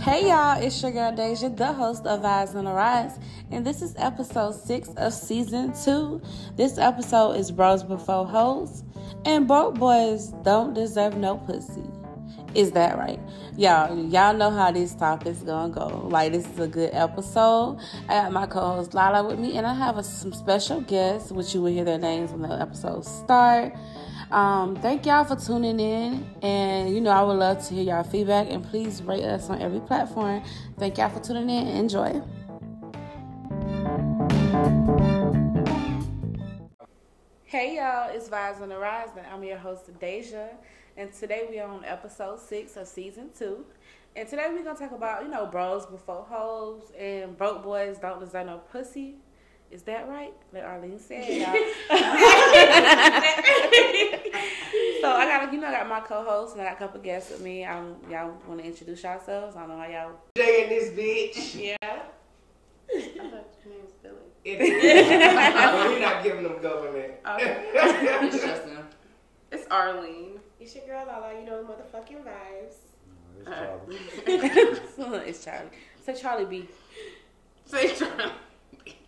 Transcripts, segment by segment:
Hey y'all, it's your girl Deja, the host of Vibes on the Rise, and this is episode six of season two. This episode is Bros Before Hoes, and broke boys don't deserve no pussy. Is that right? Y'all, y'all know how this topic's gonna go. Like, this is a good episode. I got my co host Lala with me, and I have a, some special guests, which you will hear their names when the episode start. Um, thank y'all for tuning in, and you know, I would love to hear y'all feedback, and please rate us on every platform. Thank y'all for tuning in. Enjoy. Hey y'all, it's Vibes on the Rise, and I'm your host Deja, and today we are on episode six of season two. And today we're gonna talk about, you know, bros before hoes and broke boys don't deserve no pussy. Is that right? Like Arlene said, y'all. so I got, a you know, I got my co-host and I got a couple guests with me. Um, y'all want to introduce yourselves? I don't know how y'all. Jay and this bitch. Yeah. I thought your name was Billy. It- We're not giving them government. It's Justin. It's Arlene. It's your girl Lala, you know the motherfucking vibes. It's Charlie. it's Charlie. So Charlie B. Say Charlie.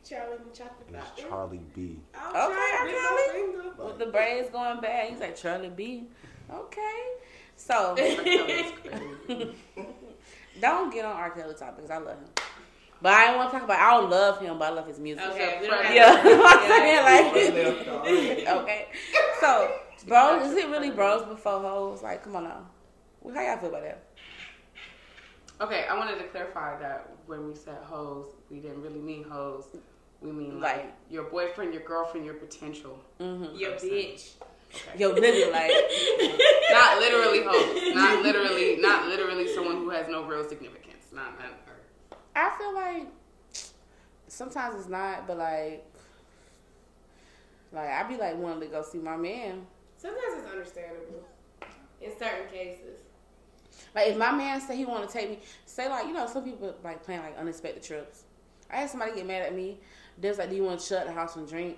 Charlie and the chocolate It's factory. Charlie B. I'm Okay, Charlie. to finger. With the braids going bad, he's like Charlie B. Okay. So don't get on R. Kelly topics. I love him. But I don't want to talk about. I don't love him, but I love his music. Okay, So, don't have Yeah, to- I'm saying like. left okay. So, bros, is it really bros before hoes? Like, come on now. How y'all feel about that? Okay, I wanted to clarify that when we said hoes, we didn't really mean hoes. We mean like, Like- your boyfriend, your girlfriend, your potential. Mm-hmm. Your bitch. Okay. Yo, nigga, like, not literally hoes. Not literally. Not literally someone who has no real significance. Not not her. I feel like sometimes it's not, but like, like I'd be like wanting to go see my man. Sometimes it's understandable. In certain cases. Like if my man say he want to take me, say like you know some people like plan like unexpected trips. I had somebody get mad at me. There's like, do you want to shut the house and drink?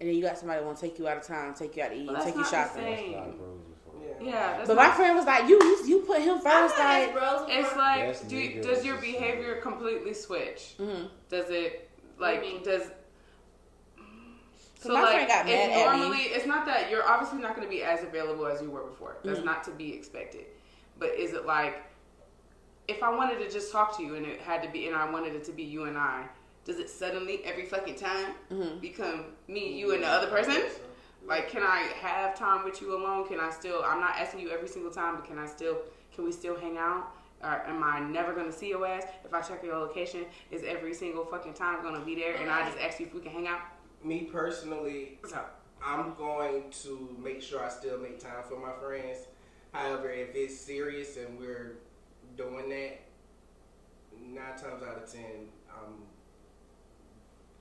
And then you got somebody want to take you out of town, take you out to eat, Well, take you shopping. That's not. Yeah. Yeah. That's But not- my friend was like, you you, you put him first, thought like. It's before- like, do you, does your behavior completely switch? hmm Does it like do you mean? does? So my friend got it's mad at me. normally it's not that you're obviously not going to be as available as you were before. That's Mhm. not to be expected. But is it like if I wanted to just talk to you and it had to be and I wanted it to be you and I? Does it suddenly every fucking time Mhm. become me, you, and the other person? Like, can I have time with you alone? Can I still? I'm not asking you every single time, but can I still? Can we still hang out? Or am I never gonna see your ass? If I check your location, is every single fucking time gonna be there? And I just ask you if we can hang out? Me personally, What's up? I'm going to make sure I still make time for my friends. However, if it's serious and we're doing that, nine times out of ten, I'm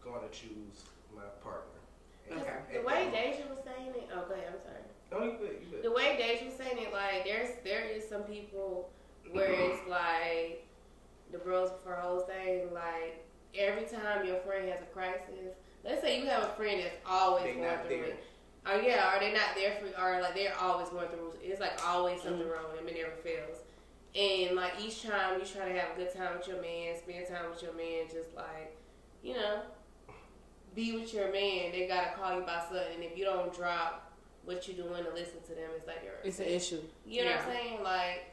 going to choose my partner. Okay. The way Deja was saying it, oh, go ahead, I'm sorry. No, you good, you good. The way Deja was saying it, like, there's there is some people where it's like the bros before hoes thing, like, every time your friend has a crisis, let's say you have a friend that's always They going through it. Oh yeah, are they not there for? Or like they're always going through. It's like always something Mm-hmm. wrong with them. It never fails. And like each time you try to have a good time with your man, spend time with your man, just like you know, be with your man. They gotta call you by something, and if you don't drop what you're doing to listen to them, it's like you're. It's an issue. You know what I'm saying? Like.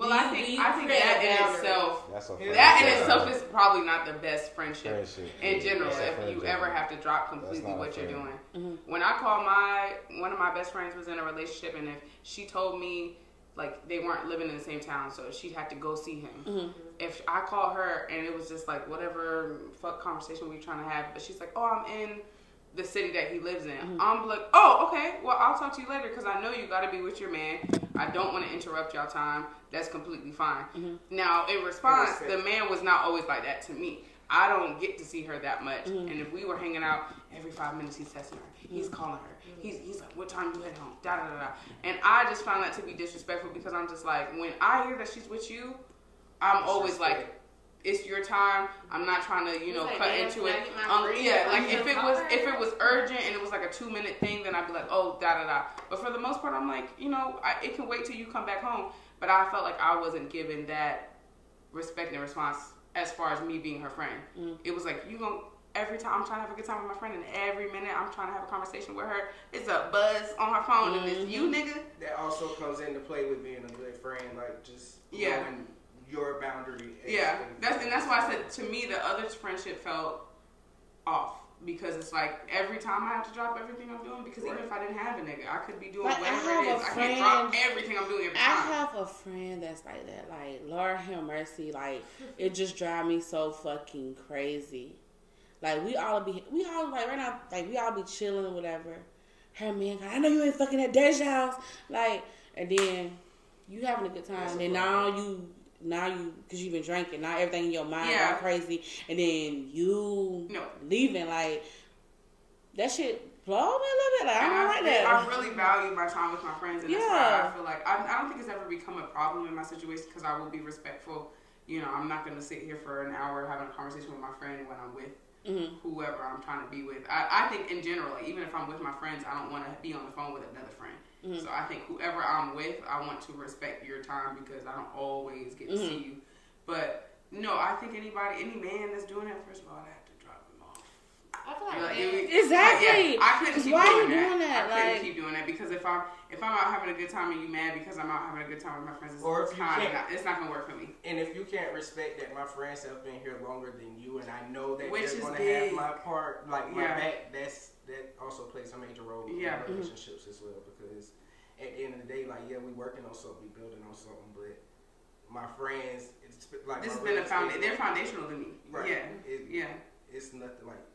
Well, do I think I think that in boundary? That's itself a That in itself is probably not the best friendship friendship. in general. That's a If you ever have to drop completely what you're friend. doing. Mhm. When I call my one of my best friends was in a relationship, and if she told me like they weren't living in the same town, so she had to go see him. Mhm. If I call her and it was just like whatever fuck conversation we were trying to have, but she's like, "Oh, I'm in the city that he lives in." Mhm. I'm like, "Oh, okay. Well, I'll talk to you later because I know you got to be with your man. I don't want to interrupt y'all time. That's completely fine." Mhm. Now, in response, the man was not always like that to me. I don't get to see her that much, Mhm. and if we were hanging out every five minutes, he's texting her, he's calling her, he's he's like, "What time you head home?" Da da da da. And I just found that to be disrespectful because I'm just like, when I hear that she's with you, I'm always like, it's your time. I'm not trying to, you know, like, cut into it. Um, yeah, like if it was if it was urgent and it was like a two minute thing, then I'd be like, oh, da da da. But for the most part, I'm like, you know, I, it can wait till you come back home. But I felt like I wasn't given that respect and response as far as me being her friend. Mm. It was like you gonna every time I'm trying to have a good time with my friend, and every minute I'm trying to have a conversation with her, it's a buzz on her phone, and it's you, Mm-hmm. nigga. That also comes into play with being a good friend, like just Yeah. knowing your boundary. Yeah, that's and that's why I said to me the other friendship felt off because it's like every time I have to drop everything I'm doing because even if I didn't have a nigga, I could be doing Like, I whatever have it a. I can't drop friend- everything I'm doing every I time. have a friend that's like that. Like, Lord have mercy. Like, it just drive me so fucking crazy. Like, we all be, we all like right now, like we all be chilling or whatever. Her man, I know you ain't fucking at Deja's house. Like, and then you having a good time. And a now you, now you, cause you've been drinking. Now everything in your mind Yeah. crazy. And then you No. leaving. Like, that shit blow me a little bit. Like, I don't like that. I really value my time with my friends, and that's why I feel like I, I don't think it's ever become a problem in my situation because I will be respectful. You know, I'm not going to sit here for an hour having a conversation with my friend when I'm with Mhm. whoever I'm trying to be with. I, I think in general, like, even if I'm with my friends, I don't want to be on the phone with another friend. Mhm. So I think whoever I'm with, I want to respect your time because I don't always get to Mhm. see you. But no, I think anybody, any man that's doing that, first of all, I have to drop him off. I feel like Like, that- it- Exactly. yeah, I couldn't 'Cause keep why doing you that. doing that? I couldn't Like- keep doing that because if I'm if I'm out having a good time and you mad because I'm out having a good time with my friends, it's, Or if you kinda can't- not, it's not gonna work for me. And if you can't respect that my friends have been here longer than you, and I know that Which they're is going to big. have my part, like my Yeah. back, that's that also plays a major role Yeah. in relationships mm-hmm. as well. Because at the end of the day, like yeah, we working on something, we building on something, but my friends, it's like This has been a foundation. they- They're foundational to me. Right. Yeah, It- yeah. It's nothing like you have to.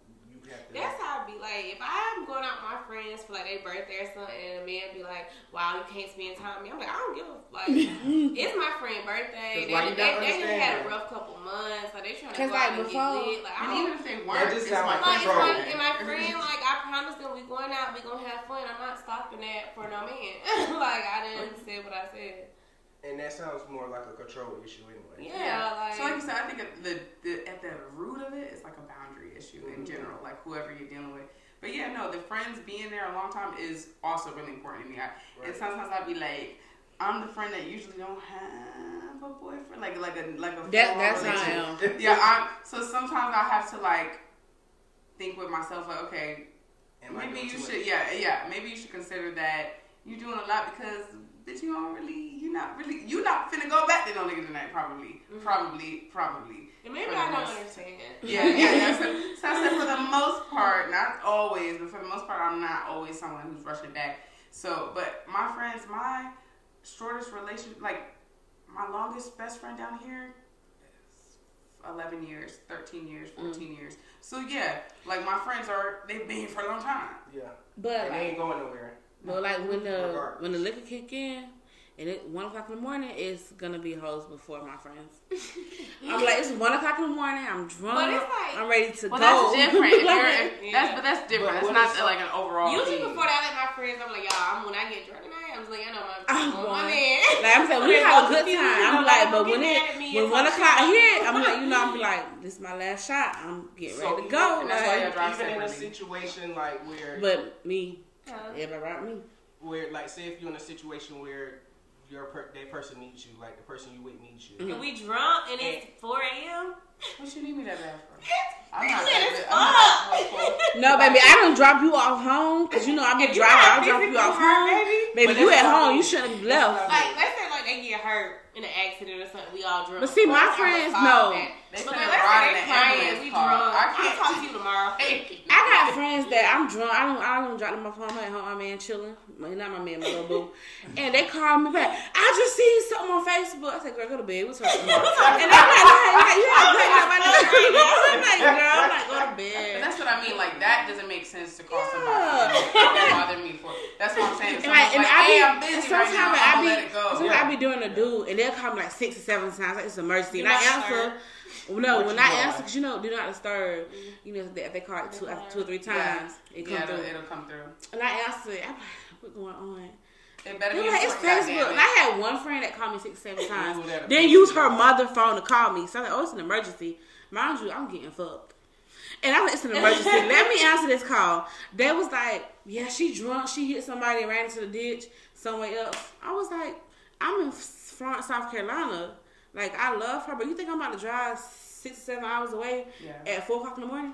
That's how I be like. If I'm going out with my friends for like their birthday or something, and a man be like, "Wow, you can't spend time with me," I'm like, I don't give a like. it's my friend's birthday. They, why they, they, they just had a rough couple months. Like they trying to 'Cause, go like, out and before- get lit. Like I And don't. even if they That weren't, just it's sound my like Like, if my, and my friend, like, I promised them we going out, we gonna have fun. I'm not stopping that for no man. like, I didn't say what I said. and that sounds more like a control issue anyway. Yeah, like, so like you said, I think at the, the at the root of it like whoever you're dealing with. But yeah, no, the friends being there a long time is also really important to me. I, And sometimes I'd be like, I'm the friend that usually don't have a boyfriend, like like a like a That, that's how I am. Yeah, I'm, so sometimes I have to like think with myself, like, okay, Am maybe you should, much? yeah, yeah, maybe you should consider that you're doing a lot because bitch, you don't really, you're not really, you're not finna go back to no nigga tonight, probably, Mhm. probably, probably. and maybe I the don't most- understand. Yeah, yeah, yeah. So, so I said for the most part, not always, but for the most part, I'm not always someone who's rushing back. So, but my friends, my shortest relationship, like my longest best friend down here, is 11 years, 13 years, 14 years. So yeah, like my friends are, they've been here for a long time. Yeah, But and they ain't going nowhere. but like when the Regardless. when the liquor kick in and it one o'clock in the morning, it's gonna be hoes before my friends. I'm like, it's one o'clock in the morning. I'm drunk. But it's like- I'm ready to Well, go. that's different. Like, if, that's but that's different. But That's not is- like an overall. Usually thing. before that, I let my friends, I'm like, y'all, I'm, when I get drunk tonight, I'm just like, I know my, I'm my going. man. Like I'm saying, we have a good confused. time. I'm Nobody like, but when it when one o'clock shit. hit, I'm like, you know, I'm like, this is my last shot. I'm getting So ready to go. and that's Like, y'all drive Even in a situation like where, but me, Huh? everybody around me. where like say if you're in a situation where your per- that person needs you, like the person you with needs you. And we mm-hmm. drunk and it's 4 a.m. What you need me that bad for? I'm not that. I'm not that. No, baby, I don't drop you off home because you know I be If you driving. not I'll drop you physically off hurt, home. baby. Baby, you at home. mean. You shouldn't have left. Like, let's say like they get hurt in an accident or something, we all drunk. But see, my Of friends would know. They But like, let's say they an crying, we car. drunk. I I'll can't- talk to you tomorrow. I got friends that I'm drunk. I don't. I don't drop them off home I'm at home. My man chilling. Not my man, my little boo. And they call me back. I just seen something on Facebook. I said, "Girl, go to bed. What's up?" tomorrow?" and I'm like, like, like, "You have black out my nigga." I'm like, "Girl, I'm like, go to But that's what I mean. Like that doesn't make sense to call Yeah. somebody. That bother me for. That's what I'm saying. And like, and like, I be, hey, I'm and busy right sometimes now. I I'm be, gonna let it go. sometimes I be doing a dude, and they'll call me like six or seven times. Like it's an emergency, and I Do not answer. No, What when I doing? answer, cause you know, do not disturb. You know, if they call it two, after two or three times, it come yeah, it'll, it'll come through. And I answer. I'm like, what's going on? It better be like, it's Facebook. And. I had one friend that called me six, seven times. Ooh, then be use her mother phone to call me. So I'm like, oh, it's an emergency. Mind you, I'm getting fucked. And I was, it's an emergency. Let me answer this call. They was like, yeah, she drunk. She hit somebody and ran into the ditch somewhere else. I was like, I'm in Florence, South Carolina. Like I love her, but you think I'm about to drive six seven hours away Yeah. at four o'clock in the morning?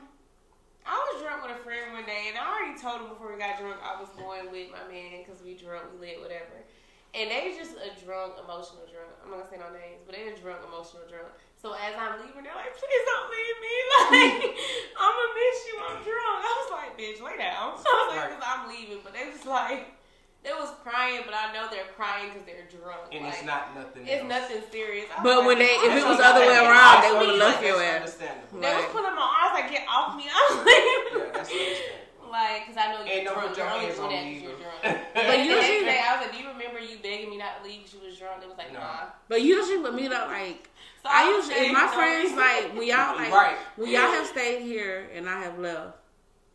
I was drunk with a friend one day, and I already told him before we got drunk I was going with my man because we drunk, we lit, whatever. And they just a drunk, emotional drunk. I'm not gonna say no names, but they a drunk, emotional drunk. So as I'm leaving, they're like, "Please don't leave me. Like, I'm gonna miss you. I'm drunk." I was like, "Bitch, lay down." So I was like, "Cause I'm leaving," but they was like, they was crying, but I know they're crying because they're drunk. And like, it's not nothing. It's else. nothing serious. I was But like, when they, if it was the other way around, they would have feel left like your ass. Understandable. they was pulling my arms like, "Get off me!" I was like. Yeah, that's understandable. Like, cause I know you're Ain't no drunk. put your You're only hands that me 'cause you're drunk. But But you the next should- day, I was like, "Do you remember you begging me not to leave because you was drunk?" It was like, No. nah. But usually with me though, like So I was usually saying, my friends like when y'all like Right. when y'all have stayed here and I have left.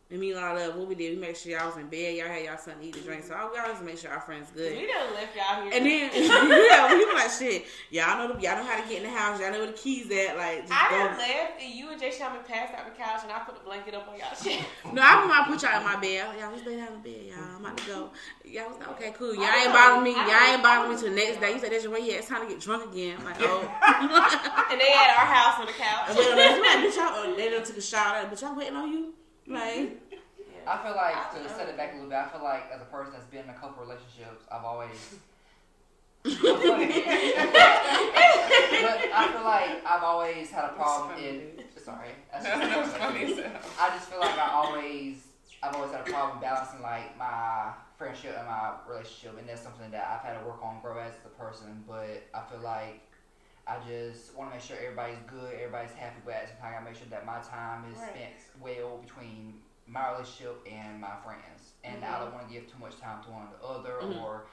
And me and I left. What we did, we make sure y'all was in bed. Y'all had y'all something to eat and drink. So I we always make sure our friends good. We done left y'all here. And then yeah, we were like shit. Y'all know the, y'all know how to get in the house. Y'all know where the keys at. Like just I done left, and you and Jay Shaman passed out the couch, and I put the blanket up on y'all shit. No, I am gonna put y'all in my bed. Y'all just lay down in bed, y'all. I'm about to go. Y'all was like, okay, cool. Y'all ain't bothering me. Y'all ain't bothering me till next day. You said that's your way. Yeah, it's time to get drunk again. I'm like, oh. and they had our house on the couch. And we were like, bitch, y'all, uh, they done took a shower. But y'all waiting on you. Like, I feel like to set it back a little bit. I feel like as a person that's been in a couple relationships, I've always. but I feel like I've always had a problem in. Sorry, that's just, That was funny as. I just feel like I always, I've always had a problem balancing like my friendship and my relationship, and that's something that I've had to work on, grow as a person. But I feel like I just want to make sure everybody's good, everybody's happy, but at the same time, I make sure that my time is Right. spent well between my relationship and my friends, and I don't want to give too much time to one or the other, Mhm. or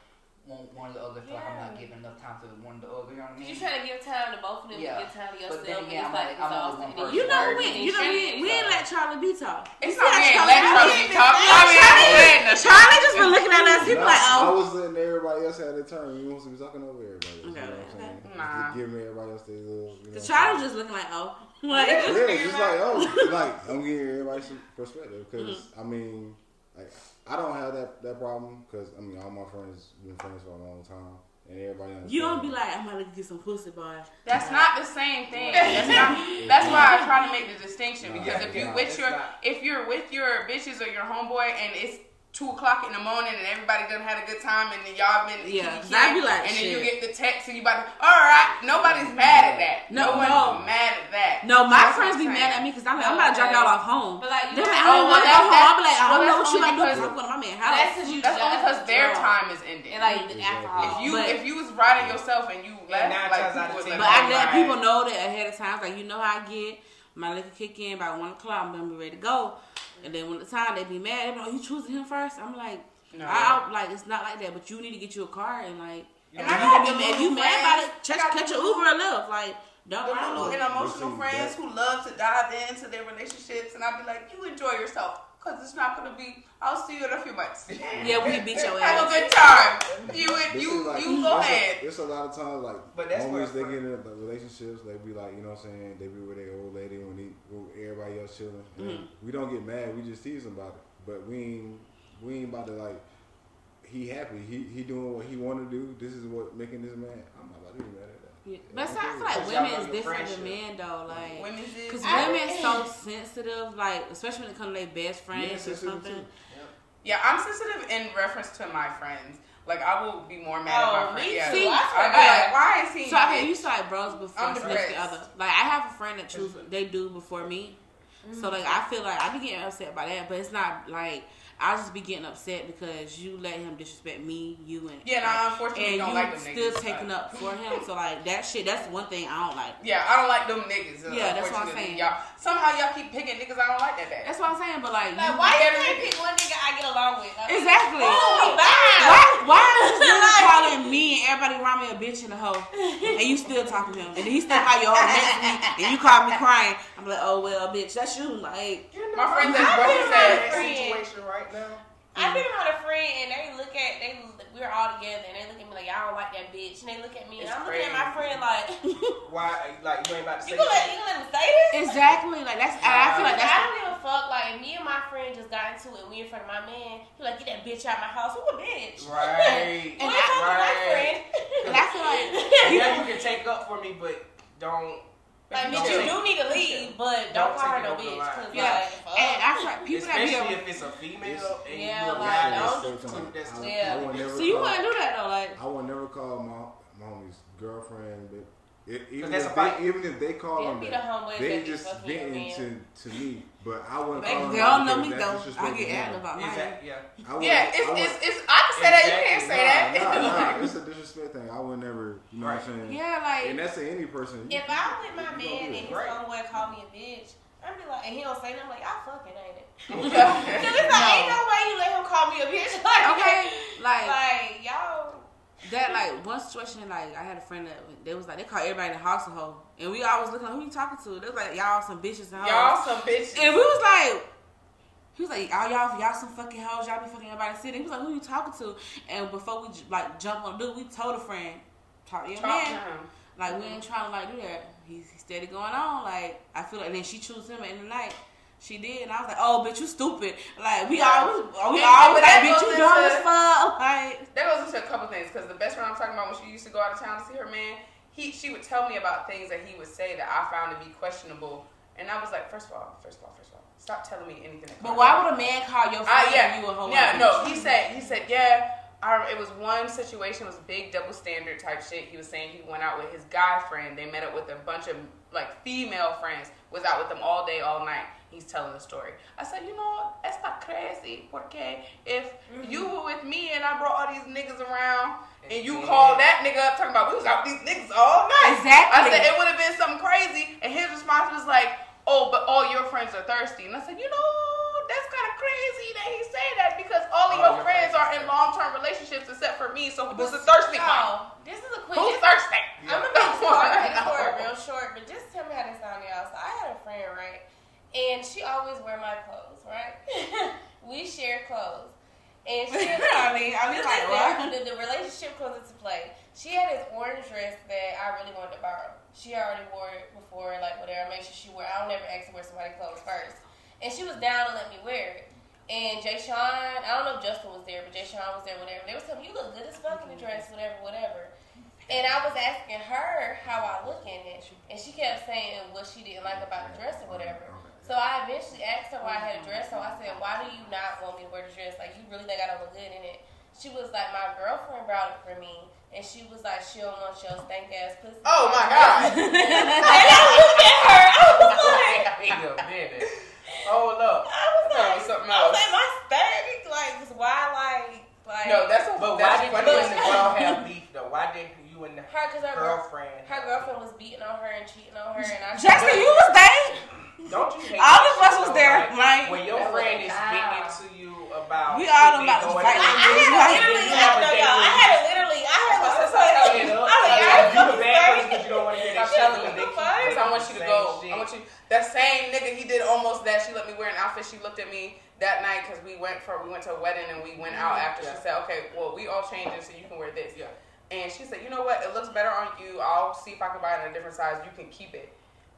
one, one or the other feel like I'm not giving enough time to one or the other. You know what I mean? You try to give time to both of them, Yeah. give time to But yourself, then and again, I'm like only- I'm only one person. you know, working we, and you know, we, shit. we ain't let Charlie B talk. It's See not how we ain't Charlie- let Charlie Charlie- talk. I mean, I'm letting us Charlie just been looking at us. He be Nah, like, I oh. was letting everybody else have their turn. You want to be talking over everybody else. You know Okay, what I'm saying? Nah. Just giving everybody else their little. You know, The Charlie just looking like, oh. Like, Yeah, just like oh, like I'm giving everybody some perspective because Mm-hmm. I mean, like I don't have that that problem because I mean all my friends been friends for a long time and everybody. you don't be like, I'm gonna get some pussy, boy. That's not the same thing. That's not. That's why I try to make the distinction because if you with it's your not. if you're with your bitches or your homeboy and it's two o'clock in the morning and everybody done had a good time and then y'all been Yeah, kiki I'd be like, and then you get the text and you about to, all right nobody's mad at that No, one's no. mad at that No, my That's friends be mad at me because I'm like, No, I'm about to drop y'all off home. But like, you They're know, like, I don't want to that- go home. I'll be like, I don't know what you only about to do because- because I'm going to my man that's house. because you that's only because their drunk. time is ending and like the Exactly. alcohol. if you But- if you was riding yourself and you left nine like times out of people would ten, let But I let people know that ahead of time. Like, you know how I get. My liquor kick in by 1 o'clock. I'm going to be ready to go. And then when the time they be mad, they be like, oh, you choosing him first? I'm like, No. I, I, like, it's not like that. But you need to get you a car and, like, And if I you, got be, if you little mad about it, friends- just I got catch them little- Uber or Lyft. Like, don't the ride little and emotional friends that- who love to dive into their relationships, and I'll be like, you enjoy yourself, because it's not going to be, I'll see you in a few months. Yeah, we beat your ass. Have a good time. You, and you, is like- you go it's a- ahead. It's a lot of times like But that's where homies they get in like, relationships. They be like, you know what I'm saying? They be with their old lady when he, when everybody else chilling. And Mhm. We don't get mad. We just tease them about it. But we ain't we ain't about to like. He happy. He he doing what he want to do. This is what making this man. I'm not about to be mad at that. Yeah. But so I feel like women is different than men, though. Like, Women's. Because I- women so sensitive, like especially when it comes to their best friends or something. too. Yeah, I'm sensitive in reference to my friends. Like, I will be more mad Oh, at my friend. me Yeah. too. See, I I'd be okay. like, why is he? So okay, you saw like bros before I'm significant depressed. other. Like I have a friend that choose they do before me. So like I feel like I be getting upset by that, but it's not like I just be getting upset because you let him disrespect me, you and Yeah, and I unfortunately and don't you like them still niggas. taking up for him. So like that shit, that's one thing I don't like. Yeah, I don't like them niggas. Uh, yeah, that's what I'm saying. Y'all, somehow y'all keep picking niggas I don't like that bad. That's what I'm saying. But like, Like, you- why you can't pick one nigga I get along with? Like, exactly. Oh. oh why, why is this nigga calling me and everybody around me a bitch and a hoe, and you still talking to him, and he still call you over next week, and you call me crying? I'm like, oh well, bitch, that's you. Like, My friend says, I what he think said. situation right now. I've been around a friend and they look at they we're all together and they look at me like y'all don't like that bitch and they look at me It's and I'm looking at my friend like Why? Like you ain't about to say you gonna let you gonna let him say this? exactly. Like that's. and I feel like I that's. don't give a fuck. Like me and my friend just got into it. We in front of my man. He like get that bitch out my house. Who a bitch? Right. Why you talking to my Right. friend? And I feel like Yeah, you can take up for for me, but don't. Like, don't bitch, you do need to leave, but don't, Don't call her no bitch. Cause Yeah. like. And I feel like people that Especially be if it's a female and Yeah, you like, don't- that's too, that's too, Yeah. I would never so you call, wouldn't do that though, like I would never call my my homie's girlfriend, but it, even if they, even if they call Them them be the they just fucking venting to, to me. But I wouldn't They, call them they that don't know me that's though. I get to asked them. about mine. Exactly, yeah. I would- Yeah, I it's, would- it's, it's, I can say that. You can't say that. Nah, nah, nah, it's a disrespect thing. I would never, you know what I'm saying? Yeah, like And that's to any person. You- If I'm with my you man do and it. his Right. homeboy call me a bitch, I'm be like, and he don't say nothing, I'm like, ah, I fucking ain't it. Okay. Cause it's like, ain't no way you let him call me a bitch. Like, okay, like like y'all. That like one situation like I had a friend that they was like they called everybody in the house a hoe. And we always looking like who you talking to? They was like, Y'all some bitches and hoes. Y'all some bitches. And we was like he was like, all y'all, y'all some fucking hoes. Y'all be fucking everybody city. He was like, who you talking to? And before we like jump on dude, we told a friend, talk to your Talk man. him. Like we ain't trying to like do that. He's he steady going on. Like I feel like then she chose him in the night. She did, and I was like, "Oh, bitch, you stupid!" Like we Yeah. always, we always like, "Bitch, you dumb as fuck." Like, That goes into a couple things because the best friend I'm talking about when she used to go out of town to see her man, he she would tell me about things that he would say that I found to be questionable, and I was like, first of all, first of all, first of all, stop telling me anything. That but why would a man call your friend yeah, you a hoe? yeah, no. He said, he said, yeah. I, it was one situation, it was big double standard type shit. He was saying he went out with his guy friend. They met up with a bunch of like female friends. Was out with them all day, all night. He's telling the story. I said, you know, that's not crazy. Porque if mm-hmm. you were with me and I brought all these niggas around and you Yeah. called that nigga up talking about we was out with these niggas all night. Exactly. I said it would have been something crazy, and his response was like, "Oh, but all your friends are thirsty." And I said, "You know, that's kind of crazy that he say that because all of All your your friends friends are in long term relationships except for me. So who's the thirsty one? Oh, this is a quick. Who's thirsty?" I'm gonna make this make this story real short, but just tell me how this sound, y'all. So I had a friend, right, and she always wear my clothes, right? we share clothes, and she. I mean, I was Listen, like, what? the, the relationship comes into play. She had this orange dress that I really wanted to borrow. She already wore it before, like whatever. Make sure she wear. I don't ever ask her wear somebody's clothes first. And she was down to let me wear it. And Jay Sean, I don't know if Justin was there, but Jay Sean was there, whatever. They was telling me, you look good as fuck in the dress, whatever, whatever. And I was asking her how I look in it, and she kept saying what she didn't like about the dress or whatever. So I eventually asked her why I had a dress on. I said, why do you not want me to wear the dress? Like, you really think I don't look good in it? She was like, my girlfriend brought it for me, and she was like, she don't want your stank ass pussy. Oh my god! And I looked at her. I was like, Wait a minute. Hold up. I was That like, was something I was like, my stank, like, why, like, like, No, that's a, But why did you and the girl have beef though? Why didn't you and the her, cause her girlfriend? her girlfriend was beating on her and cheating on her, and I. Justin, you was there. Don't you hate All that of us was though? there, Like, like- when your That friend is loud. venting to you about We all shit about to going fight. on. I, I had Like, literally, I have a know y'all. I had to literally, I had to That's I'm like. It up. I was like, Like, I you the fucking bad sorry. person 'cause you don't want to hear that I'm shit. telling but you. they keep Fuck. Because I want you to go. I want you. That same nigga, he did almost that. She let me wear an outfit. She looked at me that night because we went for we went to a wedding and we went out after. Yeah. She said, "Okay, well, we all changing, so you can wear this." Yeah. And she said, "You know what? It looks better on you. I'll see if I can buy it in a different size. You can keep it."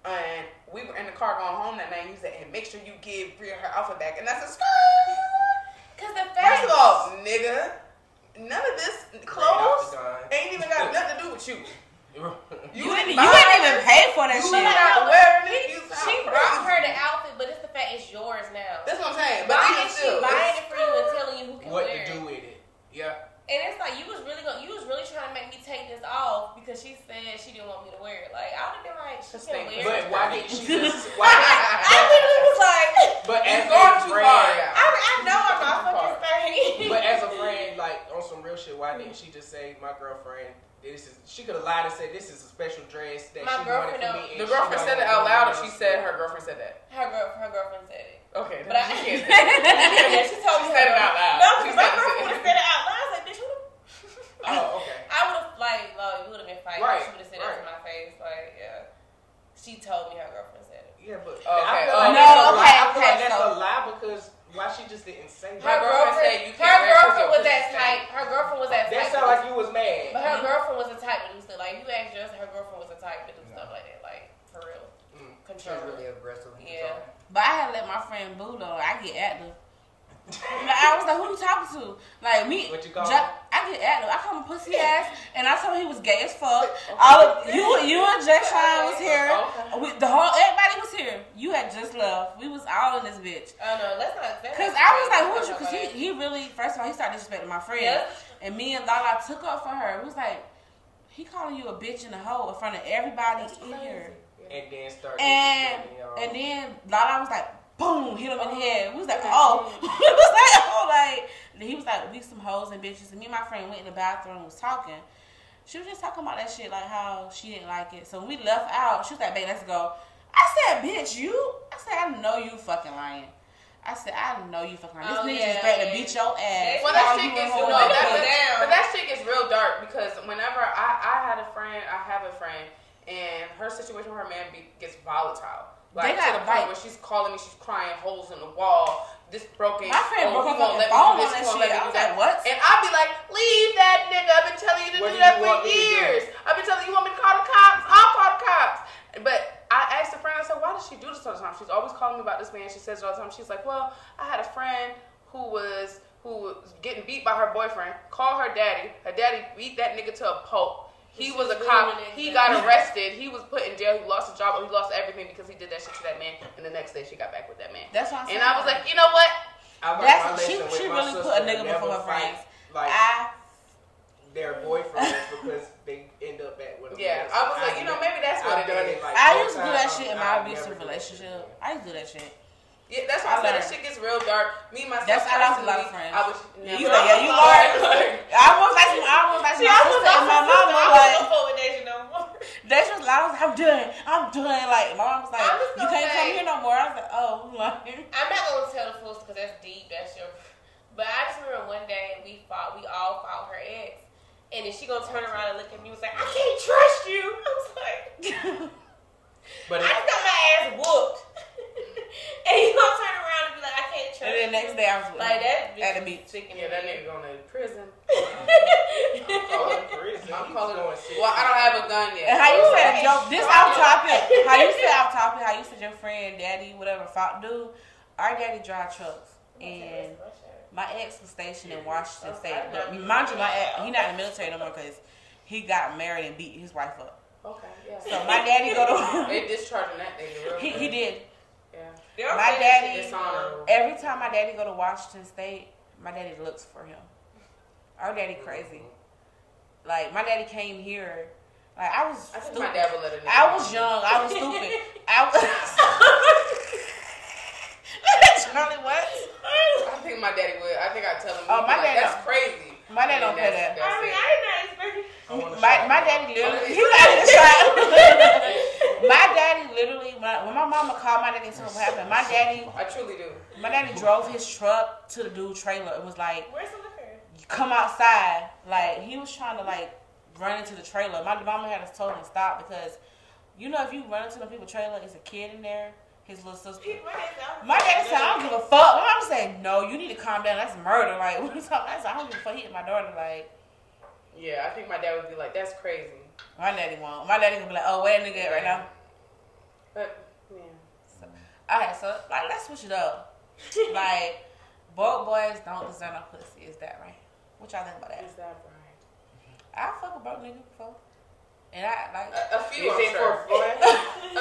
And we were in the car going home that night. And he said, "And make sure you give Bria her outfit back." And I said, Screw Cause the First of all, nigga, none of this clothes ain't even got nothing to do with you. You, didn't, you didn't even pay for that You shit. went out wearing it. she, You she brought her the outfit, but it's the fact it's yours now. That's what I'm saying. But Why even is she still, buying it for you and telling you who can what wear it? What to do with it? Yeah. And it's like you was really going you was really trying to make me take this off because she said she didn't want me to wear it. Like I would have been like, she can wear But it. why didn't she just? Why? I literally was like, but as a too friend, far. I, I know I'm not fucking thirty. But as a friend, like on some real shit, why didn't she just say, "My girlfriend, this is"? She could have lied and said, "This is a special dress that My she wanted for me." and The she girlfriend said it out loud, one or she else said her girlfriend said that. her girl, her girlfriend said it. Okay, But I, she can't say that. she told me She said her it out loud. No, She because my said it. girlfriend would have said it out loud. I was like, bitch, who Oh, okay. I would have like, no, it would have been fighting. Right, She would have said right. that to my face. Like, yeah. She told me her girlfriend said it. Yeah, but Okay, I feel oh, like um, no, that's okay. I feel okay, like that's so- a lie because why she just didn't say Her that? Her girlfriend girlfriend, said you her can't wear it 'cause girlfriend was that type. Her girlfriend was that type. That type. sound like you was mad. But her girlfriend was the type to do stuff. Like, you asked Justin, her girlfriend was the type to do stuff like that. Like, for real. Mm. She was really aggressive. Yeah. But I had to let my friend boo though. I get active. Like, I was like, who you talking to? Like me, What you call Ja- I get at him. I call him pussy ass, and I told him he was gay as fuck. All of, you, you and Jay Sean was here. Okay. We, the whole everybody was here. You had just left. We was all in this bitch. Oh no, let's not. that's Cause I was like, crazy. who is you? Cause he, he really, first of all, he started disrespecting my friend, Yeah. and me and Lala took up for her. It was like, he calling you a bitch and a hoe in front of everybody in here. And then start. And disrespecting y'all. and then Lala was like, boom, hit him in the oh. head. We was like, oh, we was like, oh, like and he was like, we some hoes and bitches. And me and my friend went in the bathroom, and was talking. She was just talking about that shit, like how she didn't like it. So we left out, she was like, babe, let's go. I said, bitch, you? I said, I know you fucking lying. I said, I know you fucking lying. This Oh, nigga yeah, just ready to beat your ass. Well, that shit you gets no, hoe that, but, down. but that shit gets real dark because whenever I, I had a friend, I have a friend, and her situation with her man be, gets volatile. Like They to got, the point like- where she's calling me, she's crying, holes in the wall, this broken. My friend oh, broke he her won't let me phone do on this, that he won't shit. let me I do was that. like, what? And I'd be like, leave that nigga. I've been telling you to What do do that for want me to do? years. I've been telling you, you want me to call the cops? I'll call the cops. But I asked a friend, I said, why does she do this all the time? She's always calling me about this man. She says it all the time. She's like, well, I had a friend who was who was getting beat by her boyfriend. Call her daddy. Her daddy beat that nigga to a pulp. He was a cop. He got arrested. He was put in jail. He lost his job. He lost everything because he did that shit to that man. And the next day, she got back with that man. That's what I'm saying. And I was like, you know what? I That's- she- she really put a nigga before never her friends. Like I their boyfriends because they end up back with them. Yeah, I was like, you know, maybe that's what I've it done is. it like I used to do that shit in my abusive relationship. I used to do that shit. Yeah, that's why I, said that shit gets real dark. Me myself. That's how I lost a lot of friends. I was You never. like, yeah, you learned. I almost like some, I almost like See, my I was sister and my also mama. I Like, was with Deja no more. they just like, I was like, I'm done. I'm done. Like, my mom was like, I'm you can't say- come here no more. I was like, oh, like, I'm not gonna tell the full because that's deep. That's your. But I just remember one day we fought. We all fought her ex, and then she gonna turn around and look at me and was like, "I can't trust you." I was like, But "I just got my ass whooped," and you gonna turn around and be like, "I can't trust." and then the next day I was with like her. that At the bitch beach. sticking Yeah, that nigga going to prison. oh, prison. I'm He's calling. going six Well, I don't have a gun yet. And how you so- said, yo, this off topic. How you said off topic. How you said your friend, daddy, whatever, fought dude. Our daddy drive trucks, and my ex was stationed in Washington oh, State. But mind you, my ex, he not in the military no more because he got married and beat his wife up. Okay, yeah. So my daddy go to. They discharging that nigga real he, he did. Yeah. My daddy- Every time my daddy go to Washington State, my daddy looks for him. Our daddy crazy. Like my daddy came here. Like I was I think stupid. my dad would let a nigga. I was know. young. I was stupid. I was. Charlie, what? I think my daddy would. I think I'd tell him. Oh, my like, dad That's don't- crazy. My dad don't play that's- that. I that's mean, it. I did not expect it. I want a My my daddy literally. Okay. He got in the shot. My daddy literally. When, I, when my mama called my daddy and told him what happened, my daddy, I truly do. my daddy drove his truck to the dude trailer and was like, Where's the liquor? come outside. Like he was trying to like run into the trailer. My mama had us told him to stop because you know if you run into the people trailer, it's a kid in there, his little sister. People, My daddy said, I don't give a fuck. My mama said, No, you need to calm down. That's murder. Like what are you talking? I said, I don't give a fuck. He hit my daughter. Like Yeah, I think my dad would be like, "That's crazy." My daddy won't. My daddy gonna be like, Oh, where that nigga at right now? But yeah, I had so like let's switch it up. like broke boys don't deserve no pussy. Is that right? What y'all think about that? is that right? I fuck a broke nigga before, and I like. A, a few, Is I'm it sure. for fun?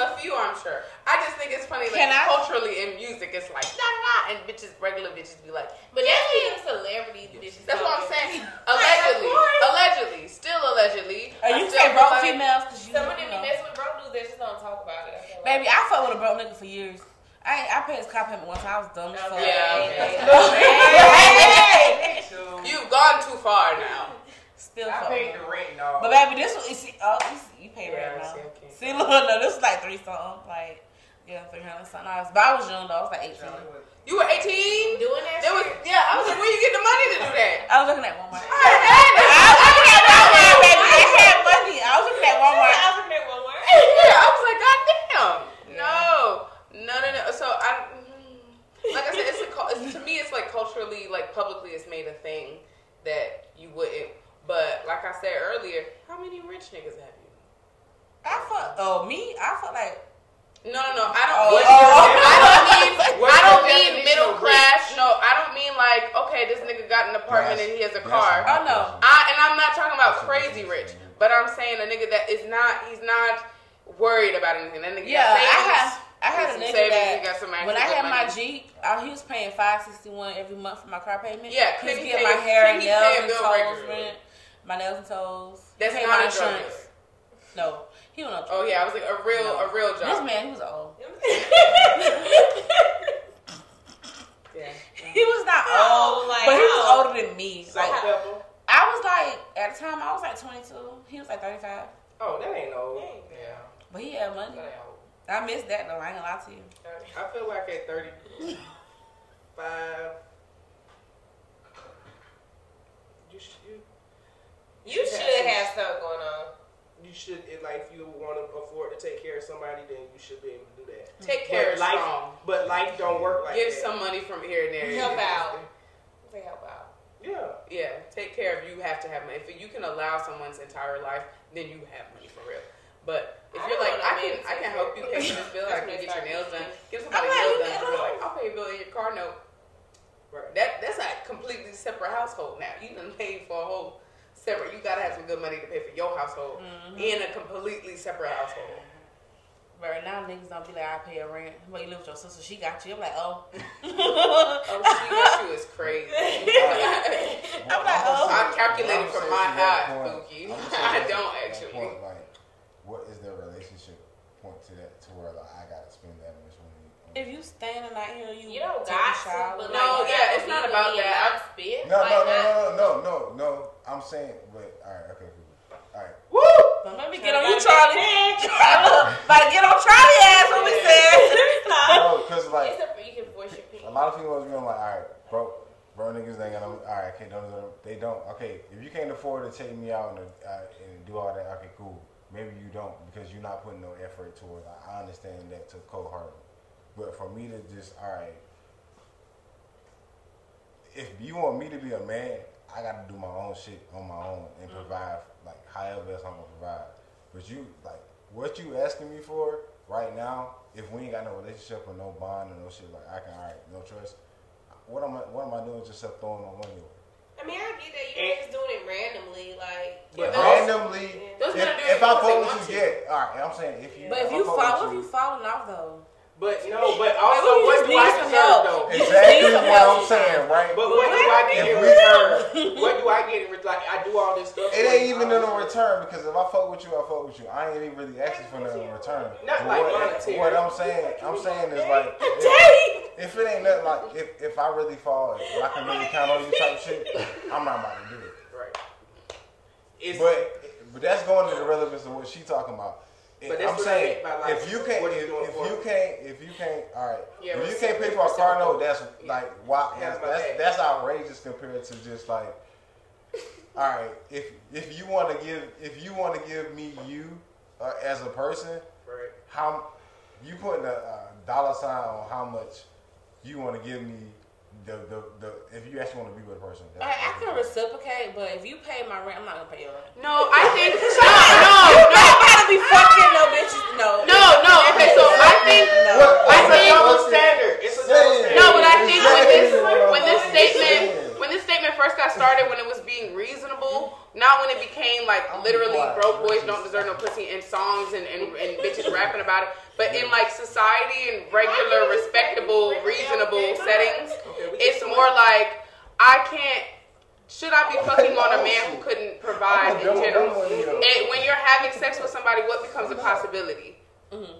a few, I'm sure. I just think it's funny, like Can I- culturally in music, it's like nah, nah, nah, and bitches, regular bitches, be like, But that's even celebrities. bitches that's what I'm saying. Allegedly, course. allegedly, still allegedly. Or I you still say feel broke like- females because you, Some of you them be know. messing with broke dudes. They just don't talk about it. I feel like. Baby, I fucked with a broke nigga for years. I ain't, I paid his car payment one time. I was dumb as fuck. Yeah, okay. okay. So, You've gone too far now. Still I fuck paid the rent and all. But baby, this was you see, oh you, see, you pay Yeah, rent now. see. See, look, no, this was like three something, like yeah, three hundred something dollars. But I was young though. I was like eighteen. You were 18. Doing that There was yeah. I was like, where you get the money to do that? I was looking at Walmart. I had I was looking at Walmart, baby. They had money. I was looking at Walmart. I was looking at Walmart. Yeah, I was like, God damn. No, no, no, no. So I, mm, like I said, it's, a, cul- it's to me, it's like culturally, like publicly, it's made a thing that you wouldn't. But like I said earlier, how many rich niggas have you? I fuck. Oh me, I felt like No, no, no. I don't. Oh, mean, oh. oh. I don't mean. I don't mean middle class. No, I don't mean like okay, this nigga got an apartment That's- and he has a car. my Oh, no. I and I'm not talking about crazy rich, but I'm saying a nigga that is not. He's not worried about anything. That nigga Yeah, got I savings. Had I had a nigga that got some when I good had my. Jeep, I, he was paying five sixty one every month for my car payment. Yeah, he was can he getting my hair can and he nails and toes rent, my nails and toes. That's Pay not my a drug insurance. dealer. No, he was not. Oh yeah, I was like a real, No. a real This job. man, he was old. Yeah. He was not How? old, Like, but he was how? older than me. Salt Like. I was like at the time I was like twenty two. He was like thirty five. Oh, that ain't old. Yeah. but he had money. That ain't old. I missed that though. I ain't gonna lie to you. I feel like at 35, you should, you, You should have something going on. you should, like, if you want to afford to take care of somebody, then you should be able to do that. Take care But of life, strong. but life don't work like Give that. Give some money from here and there. Help out. Say help out. Yeah. Yeah, take care of you have to have money. If you can allow someone's entire life, then you have money for real. But if I you're like, I can, man I can help you pay me. for this bill. I can when get your nails done. sticky. Give somebody I'm nails done. me And be like. I'll pay your bill in your car note. Right. That that's a completely separate household now. You done paid for a whole separate. You gotta have some good money to pay for your household Mm-hmm. in a completely separate household. But right now niggas don't be like I pay a rent. But you live with your sister, she got you. I'm like, oh. Oh, she got you is crazy. I'm like, oh. I calculated I'm from saying my to eye, point- Pookie. I'm I saying to don't actually. Point, like, what is their relationship point to that to where like I gotta spend that much money? If you staying the night here, you You don't take got a shower. to, but No, like, yeah, it's not about that. and not spend. No, like, no, no, not- no, no, no, no. I'm saying, but all right, okay, cool. All right. Woo! Don't let me get on you, Charlie. Charlie, about to get on Charlie ass when we said. No, because like It's a, you can voice your opinion. a lot of females be like, all right, bro, bro, niggas ain't gonna, all right, okay, don't, don't- they don't. Okay, if you can't afford to take me out and, uh, and do all that, okay, cool. Maybe you don't because you're not putting no effort towards. it. I understand that to cold hearted, but for me to just, all right, if you want me to be a man, I got to do my own shit on my own and mm-hmm. provide like however else I'm gonna provide. But you like what you asking me for right now? If we ain't got no relationship or no bond or no shit, like I can all right, no trust. What am I? What am I doing? Just up throwing my money away? I mean, I get that you And- just doing it randomly, like. But you know, randomly, Those if, men if I because fuck they with want you, to. yeah. All right, I'm saying if you. But if I you follow, fall, if you falling off though. But no, but also, we what do I some deserve help. though? You just Exactly need some what help I'm saying, right? But what do I get in If return? what do I get in return? Like, I do all this stuff. It ain't even in a return because if I fuck with you, I fuck with you. I ain't even really asking for nothing in return. Not But like what, monetary. what I'm saying, I'm saying is like, if, if it ain't nothing like, if, if I really fall, if I can really count on you type shit, I'm not about to do it. Right. It's, But but that's going to the relevance of what she talking about. But I'm saying meant by, like, if you can't you if, if you can't if you can't all right Yeah, if you can't pay for a car note that's like wow Yeah, that's that's, that's outrageous compared to just like all right if if you want to give if you want to give me you uh, as a person right. how you putting a, a dollar sign on how much you want to give me the, the, the if you actually want to be with a person I, I can reciprocate, but if you pay my rent, I'm not gonna pay your rent. No, I think no, no, no, I'm not gonna be fucking no bitches. No, no, no. Okay, so I think no. What- I It's a think- double standard. It's a double standard. No, but I think when this Exactly what when I'm this statement saying. when this statement first got started, when it was being reasonable, not when it became like literally quiet. broke boys don't deserve no pussy in songs and, and, and bitches rapping about it, but in like society and regular, respectable, reasonable settings, Okay, it's can- more like I can't. Should I be fucking on a man who couldn't provide in general? And when you're having sex with somebody, what becomes a possibility? Mm-hmm.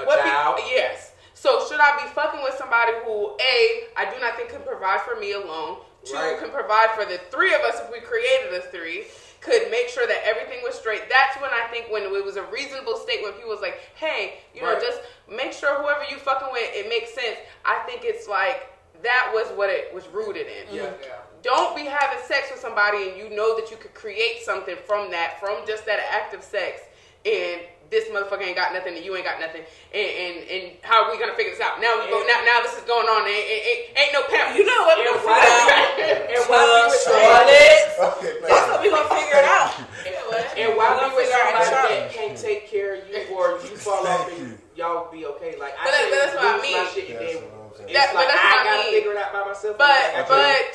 a What be- child. yes. So should I be fucking with somebody who a I do not think could provide for me alone. Two Right. can provide for the three of us if we created a three. Could make sure that everything was straight. That's when I think when it was a reasonable state when people was like, hey, you know, just make sure whoever you fucking with, it makes sense. I think it's like that was what it was rooted in. Yeah, yeah. Don't be having sex with somebody and you know that you could create something from that, from just that act of sex. And this motherfucker ain't got nothing and you ain't got nothing, and and, and how are we gonna figure this out? Now we go now now this is going on. And, and, and, ain't no pimp. You know what we're And gonna why, figure out? and why be with somebody, Charlotte. That's you. what we gonna figure it out. and while We're why gonna be with somebody that can't take care of you or you fall off and you. y'all be okay? Like I But that- can't but that's what I lose my mean. shit and That's then what I'm saying. it's That- but like that's I what I gotta mean. figure it out by myself. But And Okay. but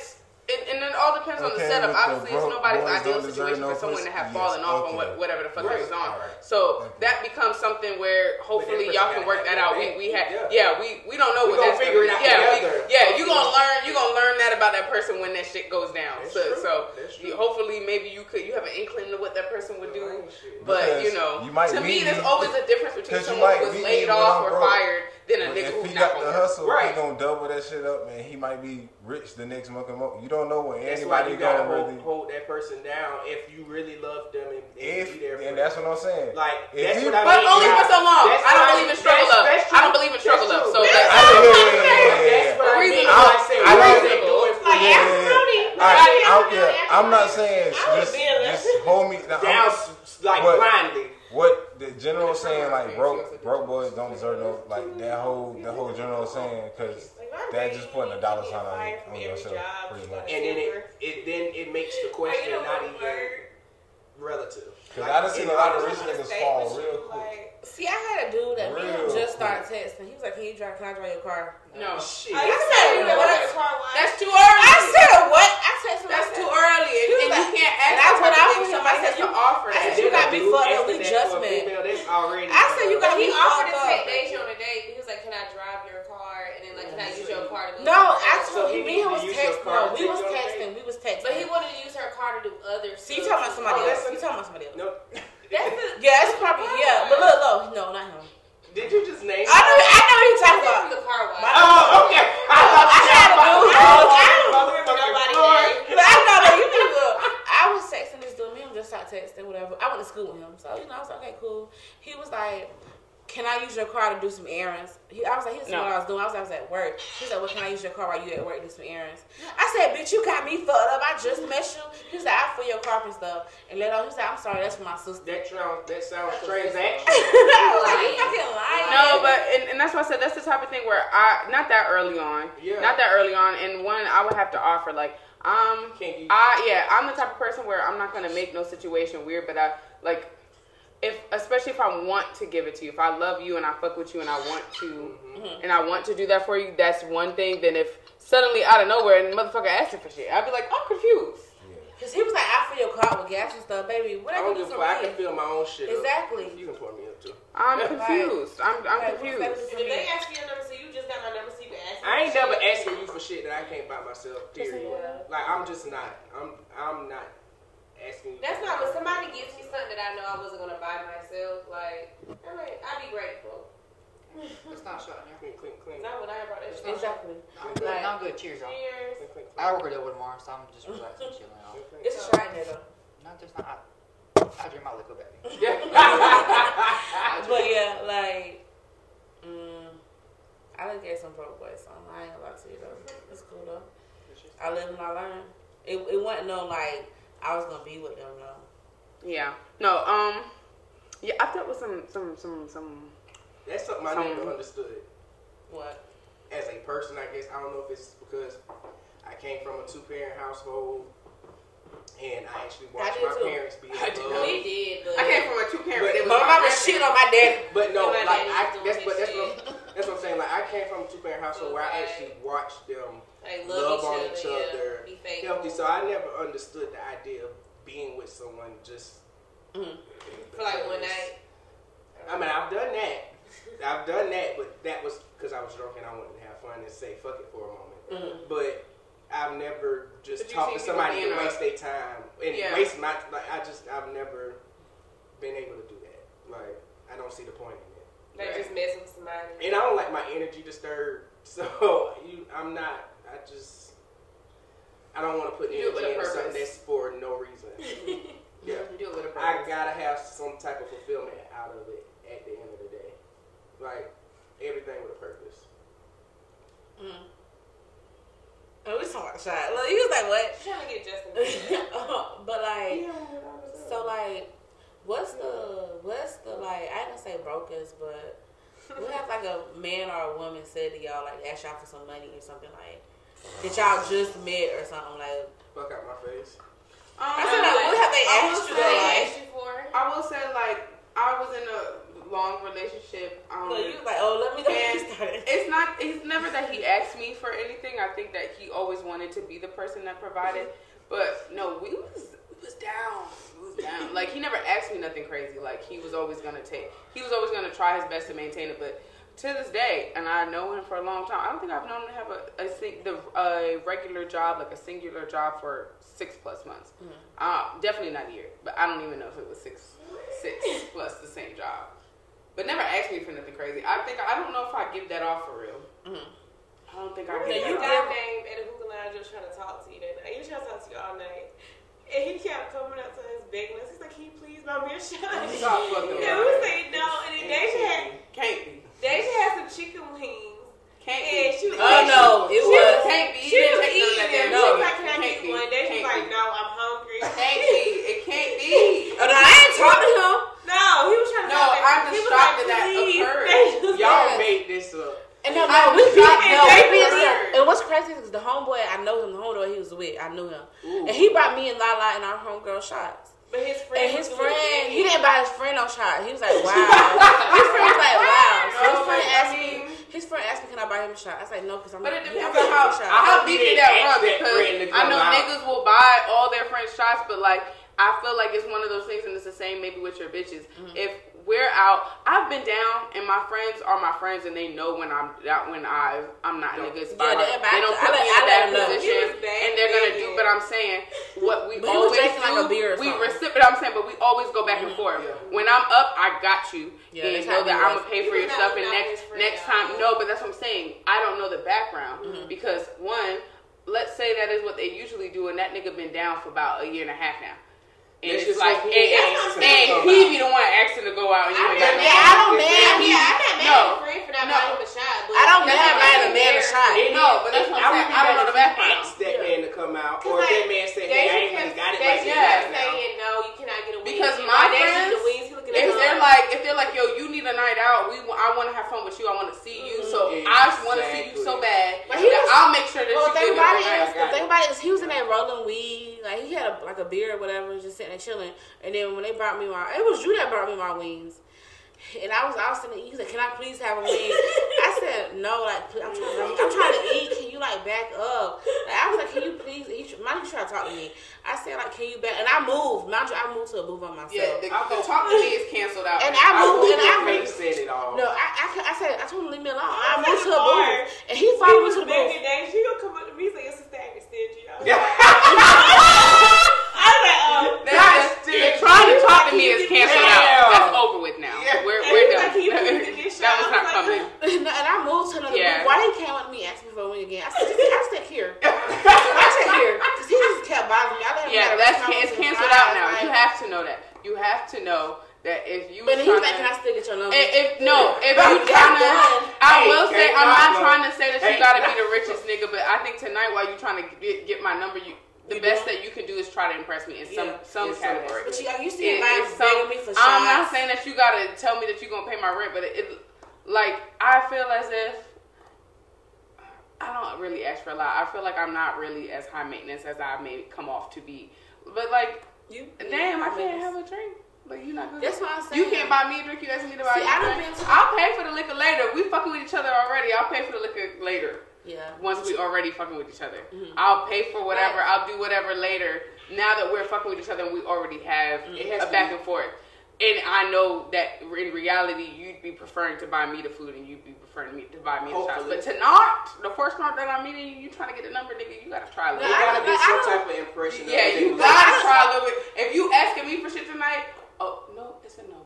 it, and it all depends on the setup. Obviously, it's nobody's ideal situation no for someone to have Yes, fallen off on what, whatever the fuck Right. is on. Alright. So Okay. that becomes something where hopefully y'all can work that out. We we had Yeah. yeah we we don't know We what that's figure gonna it be. out Yeah, we, yeah. You gonna learn you gonna learn that about that person when that shit goes down. That's So so you, hopefully maybe you could you have an inkling of what that person would do. But Because you know, you to me, there's always a difference between someone who was laid off or fired than a But nigga if who's he not got the gonna hustle, Right. he gonna double that shit up, man. He might be rich the next month. and month. You don't know when That's why anybody you gotta gonna hold, really. hold that person down if you really love them and, and If be there for and them. that's what I'm saying. Like If that's he- what I But mean. only for so long. I don't why- believe in struggle love. I don't believe in struggle love. So That's that's- I, yeah, yeah, yeah, yeah, yeah, That's what I mean. Reasonable. Like I say, I what don't- they doing for Like, you. yeah, Afro yeah. Brody. All right, Like, I'm, Afro yeah, I'm not saying just, be just hold me. down like blindly. what the general saying like broke broke boys don't deserve no like that whole the whole general saying because that just putting a dollar sign on, from on yourself pretty much. And then it, it then it makes the question not even relative. Cause I done seen a lot of rich Wanna niggas fall real quick. like- See, I had a dude that me Real just quick. started texting. He was like, "Can you drive? Can I drive your car?" No. Oh, shit. Oh, you I said said, you know what? what car was? That's too early. I said, "What?" I texted him. That's too early, and, He was and you can't ask and I that went type of out with him. Somebody I said, you- offer I that. said, you got me Dude, fucked up asking with that for a judgment. female, That's already. I said, you got But he offered to fucked take up. Deja on a date. He was like, "Can I drive your car?" And then like, "Can I use your car to go?" No, somewhere I told he. Me and him was to texting. car No, we was you on a texting. We was texting. But he wanted to use her car to do other See, you talking about somebody Oh, else. You talking about somebody else. No. That's the, Yeah, it's probably yeah. But look, look, no, not him. Did you just name? I know, I know who you're talking about. the car wash. Oh, okay. I thought I had a dude. I don't- I nobody Lord. name. But I know that you people. I was texting this dude. Me and him just started texting, whatever. I went to school with him, so you know, I was like, okay, cool. He was like, "Can I use your car to do some errands?" He, I was like, "He was No. what I was doing." I was, I was at work. He said, "Well, can I use your car while you at work to do some errands?" I said, "Bitch, you got me fucked up. I just met you." He said, "I fill your car and stuff." And let on. He said, "I'm sorry, that's for my sister." That sounds that sounds transactional. I was like, "You fucking lying." No, but and, and that's why I said that's the type of thing where I not that early on, Yeah. not that early on, and one I would have to offer like um Can't you- I yeah I'm the type of person where I'm not gonna make no situation weird, but I like if especially if I want to give it to you, if I love you and I fuck with you and I want to Mm-hmm. and I want to do that for you, that's one thing. Then if suddenly out of nowhere and the motherfucker asking for shit, I'd be like I'm confused. Cause he was like, "I feel your car with gas and stuff, baby. What I I don't can do give a for fuck. I can me?" feel my own shit. up. Exactly. You can pour me up too. I'm Right. confused. I'm I'm Like, confused. what's that If they ask you your number, so you just got my number, so you can ask. me I ain't for never shit. asking you for shit that I can't buy myself. Period. Yeah. Like I'm just not. I'm I'm not asking. That's not when somebody gives me something that I know I wasn't gonna buy myself. Like, I mean, I'd be grateful. It's not shot in Clink, clink, clink. Not when I brought that shit. Exactly. I'm good. Like- I'm good. Cheers, y'all. Cheers. Clink, clink, I work with it tomorrow, so I'm just relaxing, chilling out. clink, clink. It's a shot in there though. Not just not. I, I drink my liquor, baby. But yeah, like, mm, I done gave some broke boys some. I ain't gonna lie to you though. It's cool though. I live and I learn. It, it wasn't no like I was gonna be with them though. Yeah. No. Um. Yeah, I dealt with some some some some. That's something I Some- never understood. What? As a person, I guess I don't know if it's because I came from a two parent household and I actually watched did my too. parents be I did. above. We did, but I came from a two parent. But- It was My my mama grandparents. shit on my daddy. But no, like I, that's but that's shit. what that's what I'm saying. Like I came from a two parent household where I actually watched them like love, love, on each each other, other, yeah, be faithful. healthy. So I never understood the idea of being with someone just for like one night. I mean, I've done that. I've done that, but that was because I was drunk and I wanted to have fun and say fuck it for a moment. Mm-hmm. But I've never just But talked to somebody being to waste their time and Yeah. waste my like. I just I've never been able to do that. Like I don't see the point in it. Like just messing with somebody. And I don't like my energy disturbed. So you, I'm not. I just. I don't want to put You do it energy into something that's for no reason. yeah. Do it with a I purpose. I gotta have some type of fulfillment out of it at the end of the day. Like everything with a purpose. Mm. Oh, we talking about the shot. Look, he was like, what? trying to get Justin. but like, so like, what's the what's the like? I ain't gonna say brokers, but what have like a man or a woman said to y'all like ask y'all for some money or something like that y'all just met or something like? Fuck out my face. Um, I said, like, what have they asked you? say- What though, they like? asked you for? I will say like I was in a long relationship. Um, So you was like, oh, let me go get And started. it's not. It's never that he asked me for anything. I think that he always wanted to be the person that provided. But no, we was we was down. We was down. Like he never asked me nothing crazy. Like he was always gonna take. He was always gonna try his best to maintain it. But to this day, and I know him for a long time. I don't think I've known him to have a a, sing- the, a regular job, like a singular job, for six plus months. Uh, definitely not a year. But I don't even know if it was six six plus the same job. But never asked me for nothing crazy. I think I don't know if I give that off for real. I don't think I Now, give you you that guy off. named at a hookah lounge was trying to talk to you that night. He was trying to talk to you all night. And he kept coming up to his begging us. He's like, Can you please buy me a shot? Stop fucking And we say no. And then Deja had Can't be. Deja had some chicken wings. Can't And be. she was Oh no, it She was. Can't be. She was didn't take none of eating that them. damn She was like, Can I Can't get one? Deja was Can't like, be. No, I'm hungry. Can't be. It can't be. Oh, no, I ain't talking to him. No, he was trying to. No, I'm He just was shocked like, that that "Please." occurred. Was Y'all like, made this up. And no, no, we being, shocked no, that we being they serious. were. And what's crazy is the homeboy, I know him, the homeboy he was with, I knew him. And he brought me and Lala and our homegirl shots. But his friend, And his friend, he didn't buy his friend no shot. He was like, wow. his friend was like, wow. So his friend asked me, his friend asked me, can I buy him a shot? I said, no, because I'm But it I'm depends not on how, for shot. how hope deep you that ask run because I know out. niggas will buy all their friends shots, but like I feel like it's one of those things, and it's the same maybe with your bitches. Mm-hmm. If we're out, I've been down, and my friends are my friends, and they know when I'm out when I I'm not in a good spot. Yeah, they- don't put me in a bad position, He was bad and they're gonna do. But I'm saying what we But he was always do, like a beer we something. Mm-hmm. recip- but I'm saying, but we always go back and forth. When I'm up, I got you, Yeah, and know that I'm gonna pay for your stuff. And next next time, no, but that's what I'm saying. I don't know the background Mm-hmm. because one, let's say that is what they usually do, and that nigga been down for about a year and a half now. And That's it's just like, what and, he and, asked and to come he out. be the one asking to go out, and you I ain't mean, got Yeah, I don't man. Yeah, I'm not mad No. at a friend for not No. buying him a shot. But I don't That's man buying a man a shot. And No, but that's what I'm would saying. be I don't mad know the he background. asked that Yeah. man to come out, or that man said, "Hey, I ain't really got it like Yeah. you got kept now." saying no, you cannot get a wing. Because my why they friends, the wings, he looking at If they're like, if they're like, yo, you need a night out, we, I want to have fun with you. I want mm-hmm. to see you, so I just want to see you so bad But he that was- I'll make sure that Well, you the thing get about it. it is, the thing about it is, he was in there rolling weed. Like he had a, like a beer or whatever, just sitting there chilling. And then when they brought me my, it was you that brought me my wings. And I was, I was sitting. there, He said, "Can I please have a wing?" I said, "No, like I'm trying, to, I'm trying to eat. Can you like back up?" Like, I was like, "Can you please?" He, tr- mind you, trying to talk to me. I said, "Like, can you back?" And I moved. Mind you, I moved to a booth on myself. Yeah, the, the talk to me is canceled out. And I moved, and I They moved. said it all. No, I, I, I said, I told him to leave me alone. I was moved to a bar. booth, and he He followed me to the booth. begging Dave. She gonna come up to me and say, "Your sister acting stingy." I was like, I was like, "Oh." That's, That's trying to talk to me is canceled out. out? That's over with now. Yeah. We're, we're done. like, "Can you please get this that was I not was coming. Oh. and I moved to another Yeah. Why he came up to me asking me for a wing again? I said, I stick here. I stick here. Because he just kept bothering me. I let him Yeah, that's can- it's canceled out now. You have to know that. You have to know that if you. But then he was tryna- like, can I still get your number? If, if no, if you trying to, done. I Hey, will say I'm not no, no. trying to say that you gotta be the richest nigga, but I think tonight while you trying to get, get my number, you the You best doing? that you can do is try to impress me in some Yeah. some In category. But you, you see It- him some- me for shots. I'm not saying that you gotta tell me that you're gonna pay my rent, but it, it like I feel as if I don't really ask for a lot. I feel like I'm not really as high maintenance as I may come off to be. But like, You, damn, I can't have a drink. Like you're not good. That's what I'm saying. You can't buy me a drink. You asking me to buy See, you I a done drink. been to- I'll pay for the liquor later. We fucking with each other already. I'll pay for the liquor later. Yeah. Once we already fucking with each other, Mm-hmm. I'll pay for whatever. I'll do whatever later. Now that we're fucking with each other, and we already have It has a back and forth. And I know that in reality, you'd be preferring to buy me the food, and you'd be preferring me to buy me the shots. But to not, the first night that I'm meeting you, you trying to get a number, nigga, you gotta try a little. There I- gotta be some type of impression. Yeah, you gotta try a little bit. If you asking me for shit tonight, no, it's a no.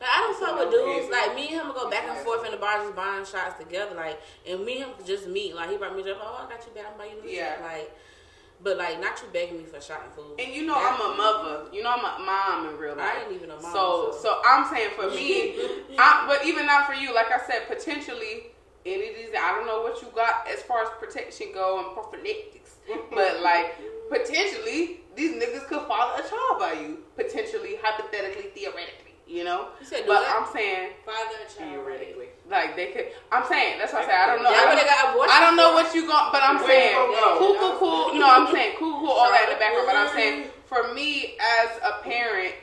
Like, I don't fuck with dudes. Like me and him go back and forth in the bar just buying shots together. Like and me and him just meet. Like he brought me just oh I got you back, I'm buying you this Yeah. shit. Like but like not you begging me for shot and food. And you know I'm a mother. You know I'm a mom in real life. I ain't even a mom, So so- so I'm saying for me, I, but even not for you. Like I said, potentially And it is. I don't know what you got as far as protection go and prophylactics, but like potentially these niggas could father a child by you. Potentially, hypothetically, theoretically, you know. You said But what? I'm saying, Father and child. Theoretically. like they could. I'm saying that's what I say. I don't know. That's I what don't, got abortion I don't know what you going, but I'm Where saying you cool, cool, cool. No, I'm saying cool, cool, all that in the background. But I'm saying for me as a parent,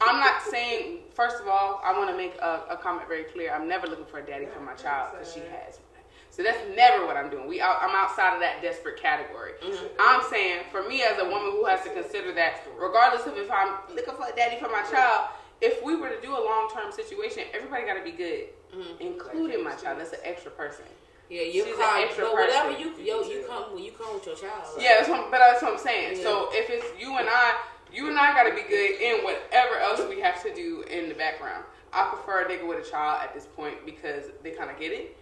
I'm not saying. First of all, I want to make a, a comment very clear. I'm never looking for a daddy for my child because she has one. So that's never what I'm doing. We, out, I'm outside of that desperate category. Mm-hmm. I'm saying for me as a woman who has to consider that, regardless of if I'm looking for a daddy for my child, if we were to do a long term situation, everybody got to be good, mm-hmm. including my child. That's an extra person. Yeah, you She's an call, extra but whatever person. you yo, you come when you come with your child. like- Yeah, that's what, but that's what I'm saying. Yeah. So if it's you and I, you and I got to be good in whatever else we have to do in the background. I prefer a nigga with a child at this point because they kind of get it.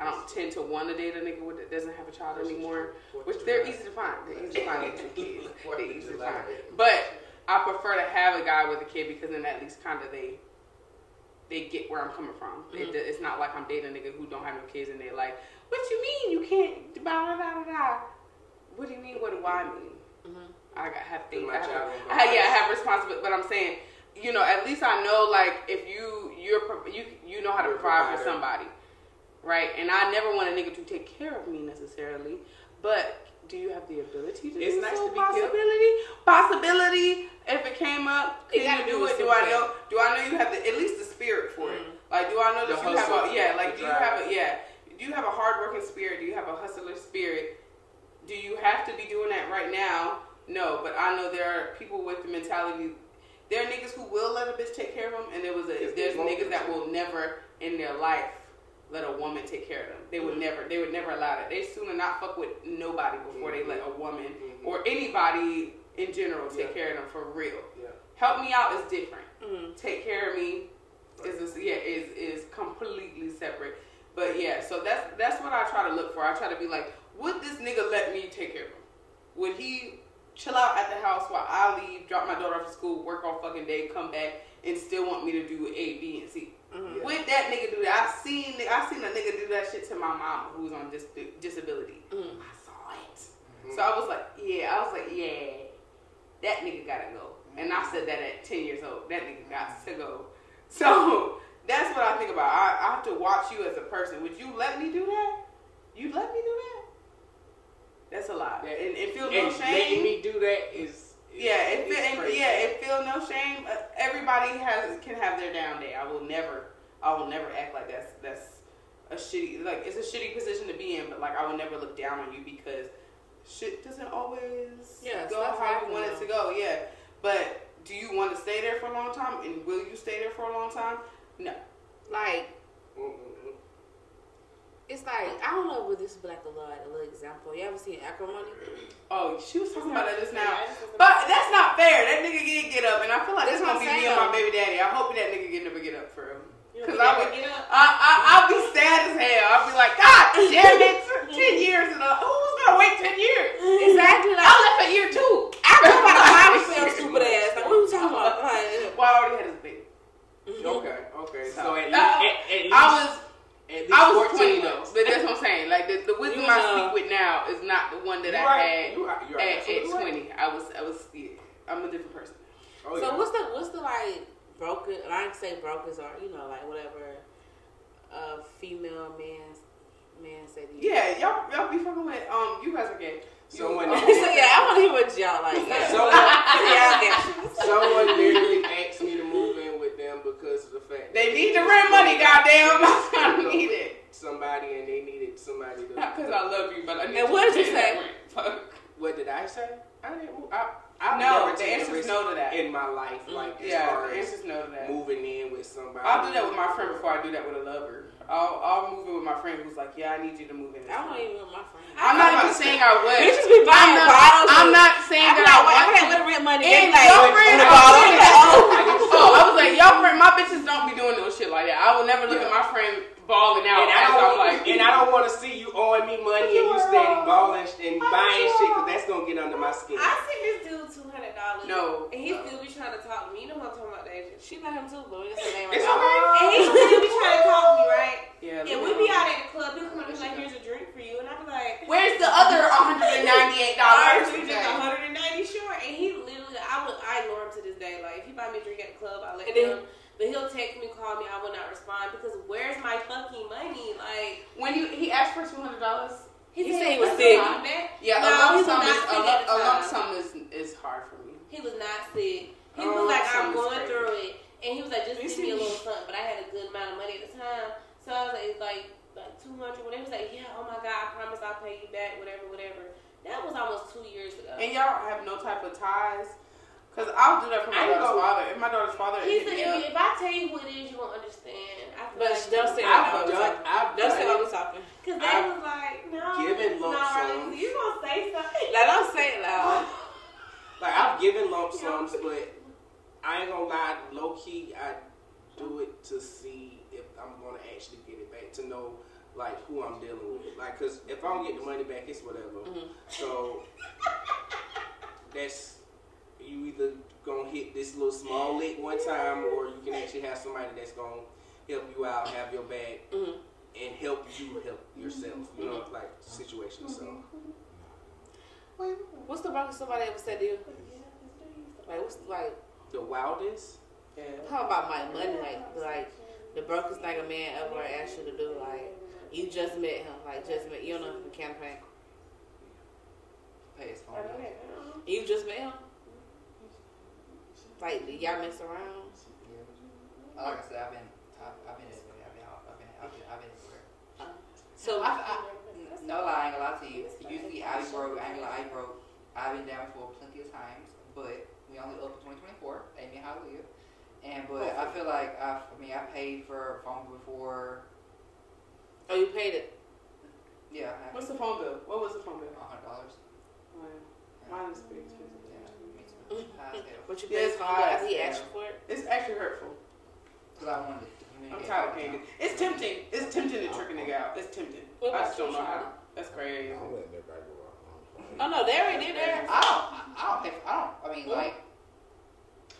I don't tend to want to date a nigga that doesn't have a child anymore, which they're easy to find. They're easy to find with two kids. They're easy to find. But I prefer to have a guy with a kid because then at least kind of they they get where I'm coming from. It, it's not like I'm dating a nigga who don't have no kids and they're like, "What you mean you can't?" Blah, blah, blah, blah. What do you mean? What do I mean? I got have things. I have, I have- yeah, I have responsibility. But I'm saying, you know, at least I know like if you you're you you know how to provide for somebody, right? And I never want a nigga to take care of me necessarily, but. Do you have the ability to It's do nice so? to be kept. possibility, possibility. If it came up, It can gotta you do do it? Do I know? Do I know you have the at least the spirit for it? Mm. Like, do I know that The you have a yeah? Like, do you have a yeah? Do you have a hardworking spirit? Do you have a hustler spirit? Do you have to be doing that right now? No, but I know there are people with the mentality. There are niggas who will let a bitch take care of them, and there was a there's niggas that will never in their life let a woman take care of them. They would Mm-hmm. never. They would never allow that. They sooner not fuck with nobody before they let a woman Mhm. or anybody in general take Yeah. care of them for real. Yeah. Help me out is different. Mhm. Take care of me is is- yeah is is completely separate. But yeah, so that's that's what I try to look for. I try to be like, would this nigga let me take care of him? Would he chill out at the house while I leave, drop my daughter off to school, work all fucking day, come back, and still want me to do A, B, and C? Mhm. Would that nigga do that? I seen I seen a nigga do that shit to my mama who was on dis- disability. Mhm. I saw it. So I was like, yeah, I was like, yeah, that nigga gotta go. And I said that at 10 years old. That nigga got to go. So that's what I think about. I, I have to watch you as a person. Would you let me do that? You let me do that? That's a lot. That- and it feel no And letting me do that is Yeah, it is feel, and, yeah, it feel no shame. Uh, everybody has can have their down day. I will never, I will never act like that's that's a shitty like it's a shitty position to be in. But like I will never look down on you because shit doesn't always Yeah, go stuff how you want it to go. Yeah, but do you want to stay there for a long time? And will you stay there for a long time? No. Like. It's like I don't know, but this is like a little, a little example. You ever seen acrimony? Oh, she was talking about that just now. But that's not fair. That nigga didn't get up, and I feel like That's that's gonna be me and my baby daddy. I hope that nigga get never get up for him. You Cause I would, get up? I, I, I'll be sad as hell. I'll be like, God damn it, ten years and uh, who's gonna wait ten years? Exactly. Like, I left a year too. I come out of my feel stupid ass. Like, what are you talking about? Like, Well, I already had his baby. Okay, okay. So, So, at, least, at, at least, I was, at least I was 14 twenty though. But that's what I'm saying. Like the, the wisdom You I speak with now is not the one that I right. had You right. You right. at, at Absolutely right. twenty. I was, I was, yeah, I'm a different person. Oh, so yeah. what's the what's the like broken? And I ain't say brokers or you know like whatever. Uh, female man man say to you. Yeah, y'all, y'all be fucking with. Um, you guys are gay. Someone- You- so yeah, I want to hear what y'all like. Yeah. Someone- yeah, okay. Someone literally asked me to move in with them because of the fact They that need the rent money, wanted- goddamn. I just need it. Somebody and they needed somebody to. Not because I love you, but I need And what did you say? Fuck. What did I say? I didn't. move. I, I've No, never the taken answer's risk no to that. in my life. Like mm-hmm. as Yeah, far the as answer's no to that. moving in with somebody. I'll do that with my friend before I do that with a lover. I'll, I'll move in with my friend who's like, yeah, I need you to move in. I don't even with my friend. I'm not even saying I would. Bitches be buying I'm not, bottles. I'm not saying I that I like, wait, want wait, to. wait, rent money. And oh, like, your friend, oh, Like, oh. oh, I was like, y'all friend, my bitches don't be doing no shit like that. I would never look at my friend balling out. And I don't, I'm like, and I don't want to see you owing me money and you steady balling and buying shit because that's gonna get under my skin. Oh, I sent this dude two hundred dollars. No. and he still be trying to talk to me. You know what I'm talking about, Deja? She let him too, but we just name It's right now. okay. And he still be trying to talk me, yeah, And we be out at the club. He'll come up and be like, "Here's a drink for you," and I'd be like, Where's the other $198? "Ours is just 190 short." And he literally, I would, I ignore him to this day. Like if he buy get drink at the club, I let him. But he'll text me, call me, I will not respond because where's my fucking money? Like When you he asked for two hundred dollars. He said he was "Let's sick." Yeah, No, a lump sum is a, lump, the a lump time. sum is is hard for me. He was not sick. He was like, I'm going through it. And he was like, just give me a little something. But I had a good amount of money at the time. So I was like, it's like, like 200 whatever. He was like, yeah, oh my God, I promise I'll pay you back, whatever, whatever. That was almost two years ago. And y'all have no type of ties. Cause I'll do that for my I daughter's gonna- father. If my daughter's father He hit said, me if, up, you- if I tell you who it is, you won't understand. I feel But like don't say I've that. done. I've Don't say done what it. we talking. Because they I've was like, no, given it's lump not right. sums. You gonna say something? Like, don't say it loud. Like I've given lump sums, but I ain't gonna lie. Low key, I do it to see I'm gonna actually get it back. To know like who I'm dealing with. Like, cause if I don't get the money back, it's whatever. So that's you either gonna hit this little small lick one time, or you can actually have somebody that's gonna help you out, have your back, Mhm. and help you help yourself. You know, like situation. So What's the wrong somebody ever said to you? Like, what's like, the wildest. how about my money? Like, like the brokest thing a man ever asked you to do. Like, you just met him. Like, just met. You don't know the campaign. Pay his phone bill. You just met him. Like, y'all mess around? Yeah. Like I said, I've been, I've, I've been everywhere. I've been, out- I've been, I've been, I've been everywhere. Uh, so, I, I, no lie, I ain't gonna lie to you. Usually I be broke, I ain't gonna lie, I broke. I've been down for plenty of times, but we only up for 2024. Amen, hallelujah. And but I feel like I, I mean I paid for a phone before. oh, you paid it. Yeah, I what's the phone bill? What was the phone bill? hundred dollars. Mine is pretty expensive. Yeah, me too. High. But you Yeah, paid it's his phone bill he asked for it. It's actually hurtful. Cause I wanted to I'm tired of paying it. It's tempting. It's tempting to trick a nigga out. It's tempting. What I about just don't know how. That's crazy. I'm letting everybody go out. Oh no, they already did that. I don't. I don't I don't. I mean, like,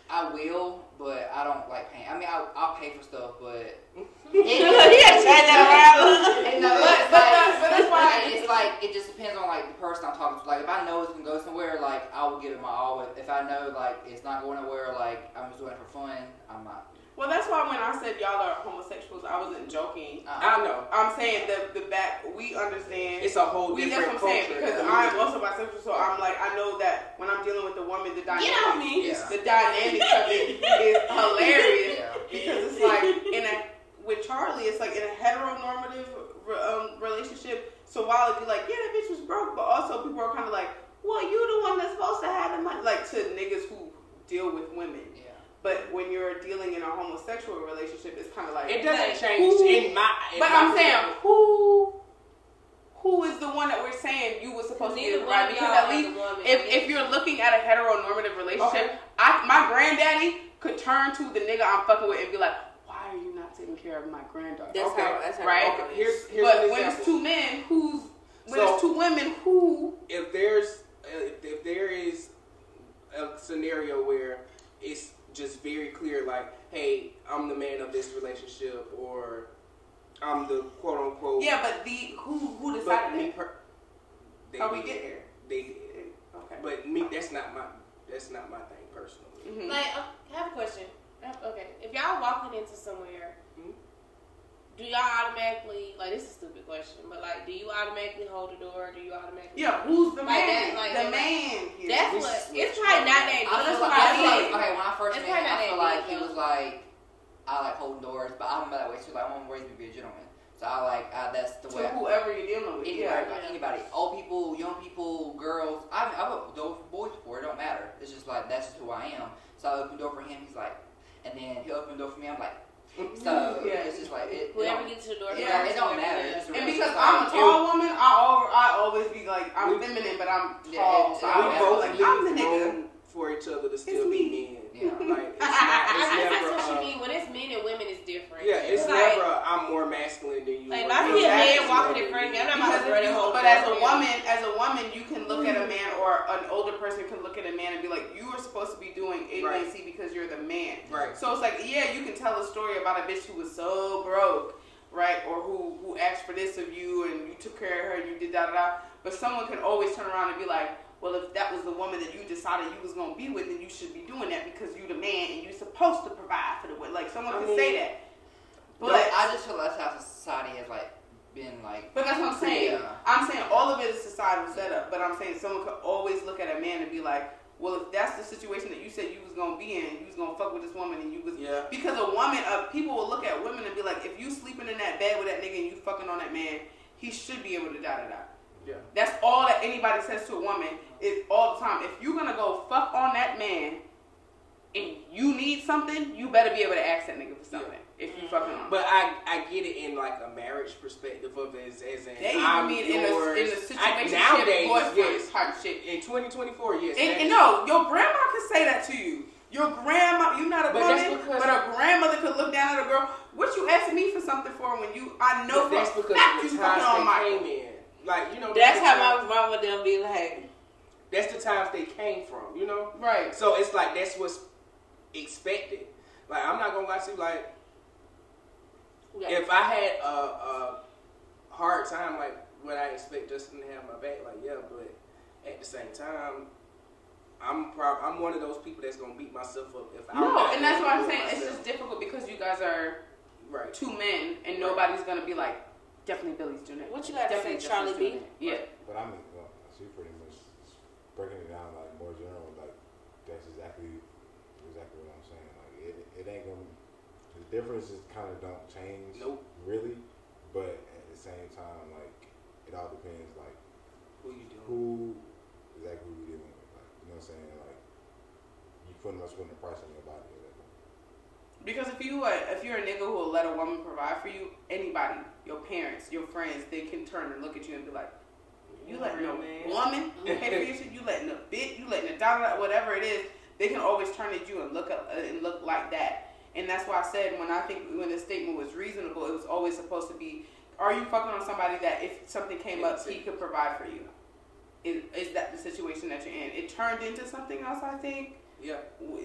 I will, but I don't like paying. I mean, I'll, I'll pay for stuff, but you gotta change that around. No, But- it's but like, but that's why- it's like it just depends on like the person I'm talking to. Like if I know it's gonna go somewhere, like I will give it my all. If I know like it's not going nowhere, like I'm just doing it for fun, I'm not. Well, that's why when I said y'all are homosexuals, I wasn't joking. Uh, I know. I'm saying the the back we understand. It's a whole we, that's different what I'm saying culture. because I'm also bisexual, so I'm like I know that when I'm dealing with a woman, the dynamic, Get off me. Yeah. the dynamic of it is hilarious Yeah. because it's like in a with Charlie, it's like in a heteronormative um, relationship. So while it'd be like, yeah, that bitch was broke, but also people are kind of like, well, you the one that's supposed to have the money, like to niggas who deal with women. Yeah. But when you're dealing in a homosexual relationship, it's kind of like It doesn't Like, change who- in my. in But my I'm saying who who is the one that we're saying you were supposed to Neither get one right? Because at least if if you're looking at a heteronormative relationship, I my granddaddy could turn to the nigga I'm fucking with and be like, Why are you not taking care of my granddaughter? That's Okay, how. That's how. right? Okay, here's here's but when it's two men, who's when So- it's two women, who if there's uh, if, if there is a scenario where it's just very clear, like, hey, I'm the man of this relationship, or I'm the quote unquote. Yeah, but the who who But decided me per- they How we did. get here? They did. Okay. But me, that's not my that's not my thing personally. Mhm. Like, I have a question. Okay, if y'all walking into somewhere, Mhm. Do y'all automatically like this is a stupid question, but like, do you automatically hold the door? Do you automatically? Yeah, who's the Like man? that, like the man here. That's what. switch. It's probably not that. I deep. feel that's like, what I I like mean. okay when I first It's met him, I feel like deep, he was like I like holding doors, but I'm that way too. Like I'm raised to be a gentleman, so I like I, that's the to way. I, whoever you're dealing with. Anybody, Yeah. like anybody, old people, young people, girls. I I've opened the door for boys before. It don't matter. It's just like that's just who I am. So I opened the door for him. He's like, and then he opened the door for me. I'm like, so Yeah. it's just like it. it Whoever don't- gets to the door. it, Yeah, don't, it don't matter. it It's is. just a And because I'm a like- tall woman, I al- I always be like I'm We- feminine, but I'm Yeah, tall. it- so I we always yeah. feel both like leave I'm the nigga. Room for each other to It's still be me. men. Yeah. Like it's not. I It's guess never. that's what uh, you mean. When it's men and women, it's different. Yeah, it's like, never. a, I'm more masculine than you. Like, or if I see a man walking in than front of me, I'm you. not about Because to run and you, but as a for you. woman, as a woman, you can look at a man or an older person can look at a man and be like, "You are supposed to be doing A, B, Right. and C because you're the man." Right. So it's like, yeah, you can tell a story about a bitch who was so broke, right, or who who asked for this of you and you took care of her and you did da da da. But someone can always turn around and be like, well, if that was the woman that you decided you was gonna be with, then you should be doing that because you the man and you're supposed to provide for the woman. Like someone I can mean, say that, but But I just feel that's how society has like been like. But that's what I'm saying. Yeah. I'm saying all of it is societal setup. But I'm saying someone could always look at a man and be like, well, if that's the situation that you said you was gonna be in, you was gonna fuck with this woman, and you was Yeah. because a woman, uh, people will look at women and be like, if you sleeping in that bed with that nigga and you fucking on that man, he should be able to da da da. Yeah. That's all that anybody says to a woman is all the time. If you're gonna go fuck on that man and you need something, you better be able to ask that nigga for something. If you fucking on. But I, I get it in like a marriage perspective of as, as in they I'm mean in yours. in the I- situation nowadays, boyfriend yes. type shit. In 2024, yes. And, and no, your grandma can say that to you. Your grandma, you're not a But woman, but a grandmother could look down at a girl. What you asking me for something for when you? I know for that's because fact you fucking on Michael. came in. Like you know, That's the how times- my mama them be like. That's the times they came from. You know. Right. So it's like that's what's expected. Like I'm not gonna lie to you. Like Yeah. if I had a, a hard time, like would I expect Justin to have my back? Like yeah, but at the same time, I'm prob- I'm one of those people that's gonna beat myself up if I'm No, not and that's able what I'm do it saying. It's just difficult because you guys are right. two men, and nobody's gonna be like, definitely Billy's doing it. What you gotta Definitely say, Charlie Justin's B? Yeah. But I mean, well, she pretty much breaking it down like more general. Like that's exactly exactly what I'm saying. Like it, it ain't gonna. The differences kind of don't change. Nope. Really, but at the same time, like it all depends. Like Who you doing? who exactly who you dealing with. Like you know what I'm saying. Like you pretty much putting a price on your body. At that point. Because if you if you're a nigga who will let a woman provide for you, anybody, your parents, your friends, they can turn and look at you and be like, you letting a woman pay for shit, you letting a bit, you letting a dollar, whatever it is, they can always turn at you and look up uh, and look like that. And that's why I said when I think when the statement was reasonable, it was always supposed to be, are you fucking on somebody that if something came up, he could provide for you? Is, is that the situation that you're in? It turned into something else, I think Yeah.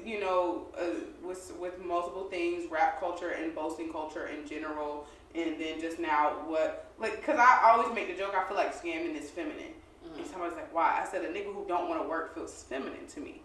you know, uh, with with multiple things, rap culture and boasting culture in general, and then just now what like because I always make the joke I feel like scamming is feminine, Mm-hmm. and somebody's like, why? I said a nigga who don't want to work feels feminine to me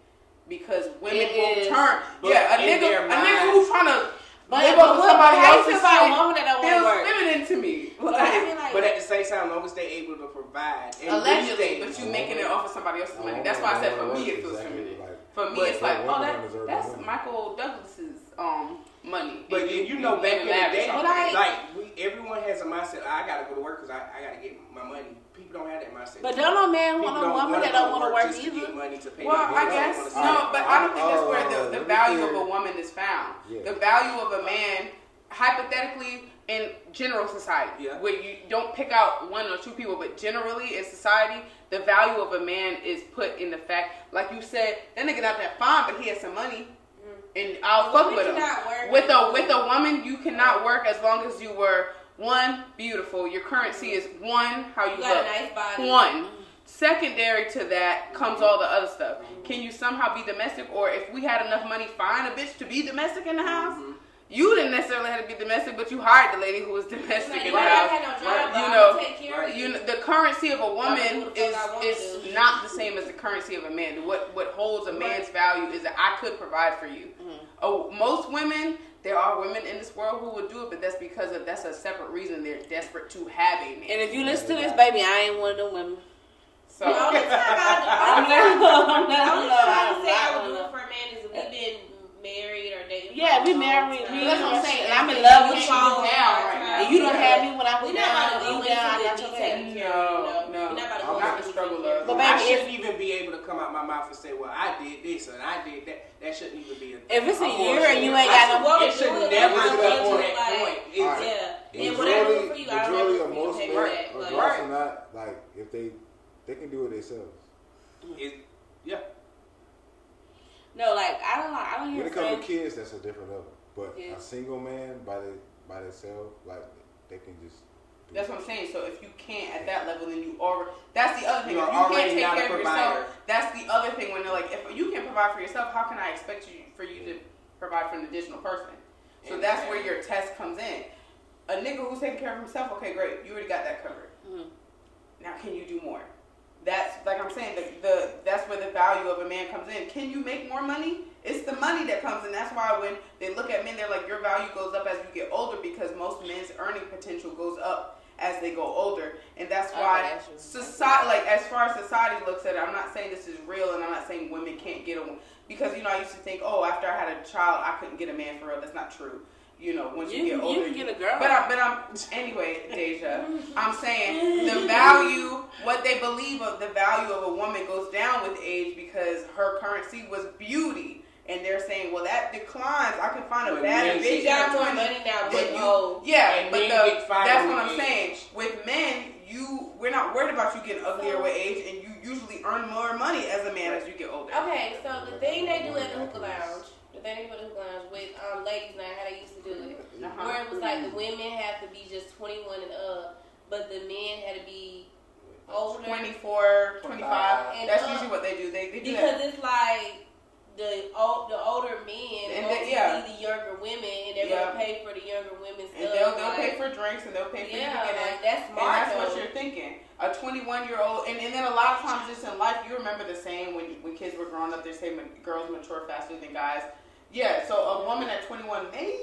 because women It will is, turn yeah a in nigga their a nigga mind- who's trying to But, live but up to what, somebody how you else's a shit woman that don't want to feels work? feminine to me. But I mean, like, But at the same time, as long as they're able to provide, and allegedly, these but you A making it woman- off of somebody else's money. That's why I said for me it feels exactly feminine. Like, For me, But- it's like, oh, that, that's money. Michael Douglas's um money. But And you, you know, back in the day, on But it. I- like we, everyone has a mindset. I gotta go to work because I, I gotta get my money. People don't have that mindset. But don't no man People want a woman that don't want to work just to either. money to pay Well, I guess They no, but it. I don't think that's where Oh, the, the value of a woman is found. Yeah. The value of a man, hypothetically, in general society, Yeah. where you don't pick out one or two people, but generally in society, the value of a man is put in the fact, like you said, that nigga not that fine, but he has some money, mm-hmm. and I'll fuck with him. With a with a woman, you cannot work as long as you were one beautiful. Your currency is one how you, You got look. a nice body. One. Secondary to that comes all the other stuff. Can you somehow be domestic, or if we had enough money, find a bitch to be domestic in the house? Mm-hmm. You didn't necessarily have to be domestic, but you hired the lady who was domestic Like, in the house. no job, You know, I'ma take care of You you. know, the currency of a woman what is fuck I wanna is not the same as the currency of a man. What what holds a man's value is that I could provide for you. Mm-hmm. Oh, most women, there are women in this world who would do it, but that's because of that's a separate reason. They're desperate to have a man. And if you listen to this, baby, I ain't one of them women. so The only time I'm I, not. I'm the not. only no, time I I'm would say I not would do one it of them. for a man is if we've been married or dating. Yeah, for we a long married. Time. We married. That's what I'm saying. And I'm in love you with you. do down right now. And you don't have me when I was We're not down. about to go You into down, I got your back. details. No, know? no. Not to I'm go not the struggle of- But I baby, if- shouldn't even be able to come out my mouth and say, "Well, I did this and I did that." That shouldn't even be a. If it's a I'm year and you ain't got should- no- What It should do is never I'm get gonna that point. Yeah. And whatever Majority, for you, I don't majority know of for you most to men, pay that. Like, not, like if they they can do it themselves. it- yeah. No, like I don't know. I don't Hear When hear it comes to kids, that's a different level. But Yeah. a single man by the by themselves, like they can just. That's what I'm saying. So if you can't at that level, then you already. That's the other thing. You if are you can't already take not a care of provider. yourself, that's the other thing. When they're like, if you can provide for yourself, how can I expect you for you to provide for an additional person? So And- that's where your test comes in. A nigga who's taking care of himself, okay, great, you already got that covered. Mhm. Now can you do more? That's like I'm saying, the, the that's where the value of a man comes in. Can you make more money? It's the money that comes in. That's why when they look at men, they're like, your value goes up as you get older because most men's earning potential goes up as they go older, and that's why society, like as far as society looks at it, I'm not saying this is real, and I'm not saying women can't get a because you know I used to think, oh, after I had a child, I couldn't get a man for real. That's not true. You know, once you, You- get you older, can get a girl. But I'm, but I'm anyway, Deja. I'm saying the value, what they believe of the value of a woman goes down with age because her currency was beauty, and they're saying, well, that declines. I can find a But bad bitch got at more 20, money now, but you- yeah, but the, that's what I'm age. saying. With men, you we're not worried about you getting uglier with age, and you usually earn more money as a man as you get older. Okay, so the thing they do at the hookah lounge, the thing they do at the lounge with um, ladies night, how they used to do it, Uh-huh. where it was like the women have to be just 21 and up, but the men had to be older. 24, 25. And That's up. usually what they do. They, they do Because that. it's like the old, the older men And want they- yeah. see the younger women, and they're Yeah. gonna pay for the younger women's And stuff. they'll, they'll like, pay for drinks and they'll pay for yeah, you to get like that's And smart. that's what you're thinking. A 21 year old, and, and then a lot of times just in life, you remember the saying when when kids were growing up, they say ma- girls mature faster than guys. Yeah, so a woman at 21 may,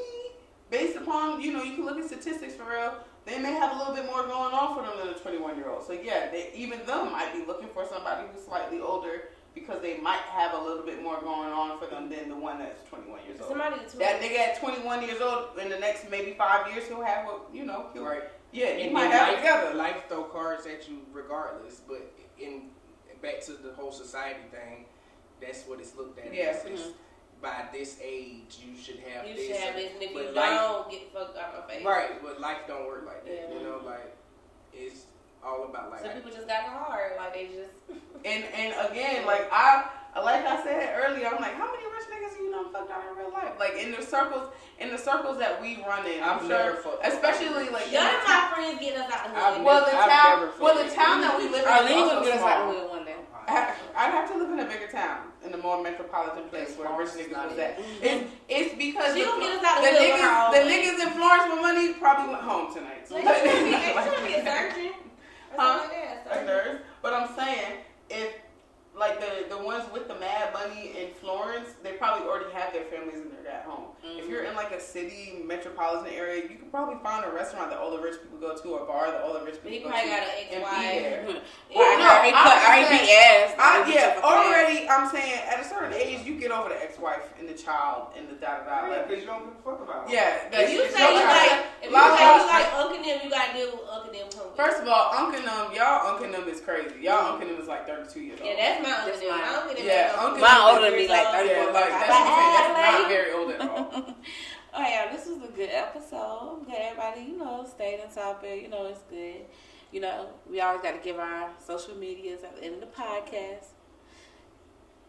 based upon, you know, you can look at statistics for real, they may have a little bit more going on for them than a 21 year old. So yeah, they, even them might be looking for somebody who's slightly older because they might have a little bit more going on for them than the one that's 21 years old. Somebody that's That nigga at 21 years old, in the next maybe five years, he'll have what, you know, he'll, Right. yeah, you And might have life, together. life throw cards at you regardless. But in back to the whole society thing, that's what it's looked at. Yeah. as. It's, mm-hmm. By this age, you should have You this. should have this, and if you but life- don't, get fucked fuck out my face. Right, but life don't work like that. Yeah. You know, like it's all about like. Some people just got hard, like they just. And and again, like I like I said earlier, I'm like, how many rich niggas you know fucked out in real life? Like in the circles, in the circles that we run in, I'm I've sure, never fucked especially like None in of my friends getting us out the hood. well, the I've town, well, the town that we live in Arlene is will also get us out the hood one day. I- I'd have to live in a bigger town, in a more metropolitan place where rich Florence is niggas not was at. It's, it's because She the, gonna get us out the the hood with her niggas, the niggas in Florence with money probably went home tonight. So They should be, they should be a surgeon. Or Huh? like that. a nurse. But I'm saying, if like the the ones with the mad money in Florence, they probably already have their families and they're at home. If you're in like a city metropolitan area, you can probably find a restaurant that all the rich people go to, or a bar that all the rich people go probably to, got an and be ex-wife. Well, no, I, I, I be saying- ass. I, They yeah, get your fucking ass. already. I'm saying at a certain age, you get over the ex-wife and the child and the da da da. Like, because you don't give a fuck about. it. yeah, If you it's say you life. like, if you say you like Uncle them, you gotta deal with Uncle them. come. First of all, Uncle Num, y'all Uncle Num is crazy. Y'all Uncle Num is like 32 years old. yeah, that's my Uncle That's them. mine. I don't Yeah, Uncle Mine Num older is than me, like 34, Yeah, like, that's, what I'm saying. that's not very old at all. Oh yeah, this was a good episode. Got everybody, you know, stayed on topic. You know, it's good. You know, we always got to give our social medias at the end of the podcast.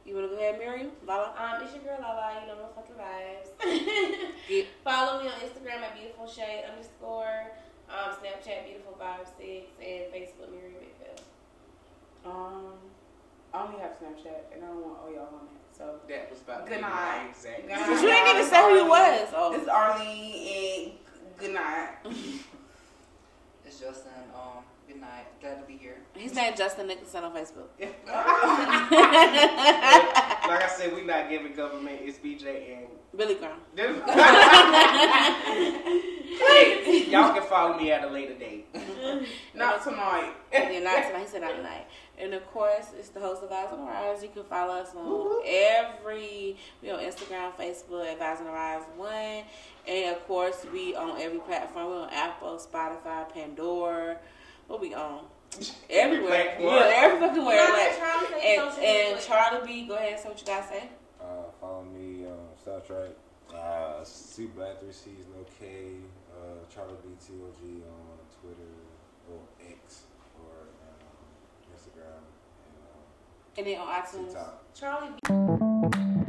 You want to go ahead, Miriam? Lala? Um, it's your girl Lala, you know my fucking vibes. Yeah. Follow me on Instagram at beautiful shade underscore, um, Snapchat beautiful vibe six, and Facebook Miriam McPhail. Um, I only have Snapchat, and I don't want all y'all on it. So That was about to Good night. my exact. You didn't even say who you was. Oh. this is Arlene, and good night. It's Justin. Um, good night. Glad to be here. His name Justin Nicholson on Facebook. like I said, we not giving government. It's BJ and. Billy Brown. Y'all can follow me at a later date. Not tonight. yeah, not tonight. He said not tonight. And of course, it's the host of Vibes on the Rise. You can follow us on every, we on Instagram, Facebook, at Vibes on the Rise One, and of course, we on every platform. We on Apple, Spotify, Pandora. What we on? Everywhere. platform. Yeah, every fucking where. Nah, Like, Charlie say and social and. Charlie B, go ahead and say what you guys say. Uh, follow me on Star Trek. Uh, C Black Three C's No K. Uh, Charlie B T O G on Twitter or X or um, Instagram and And then on um, iTunes. TikTok. Charlie.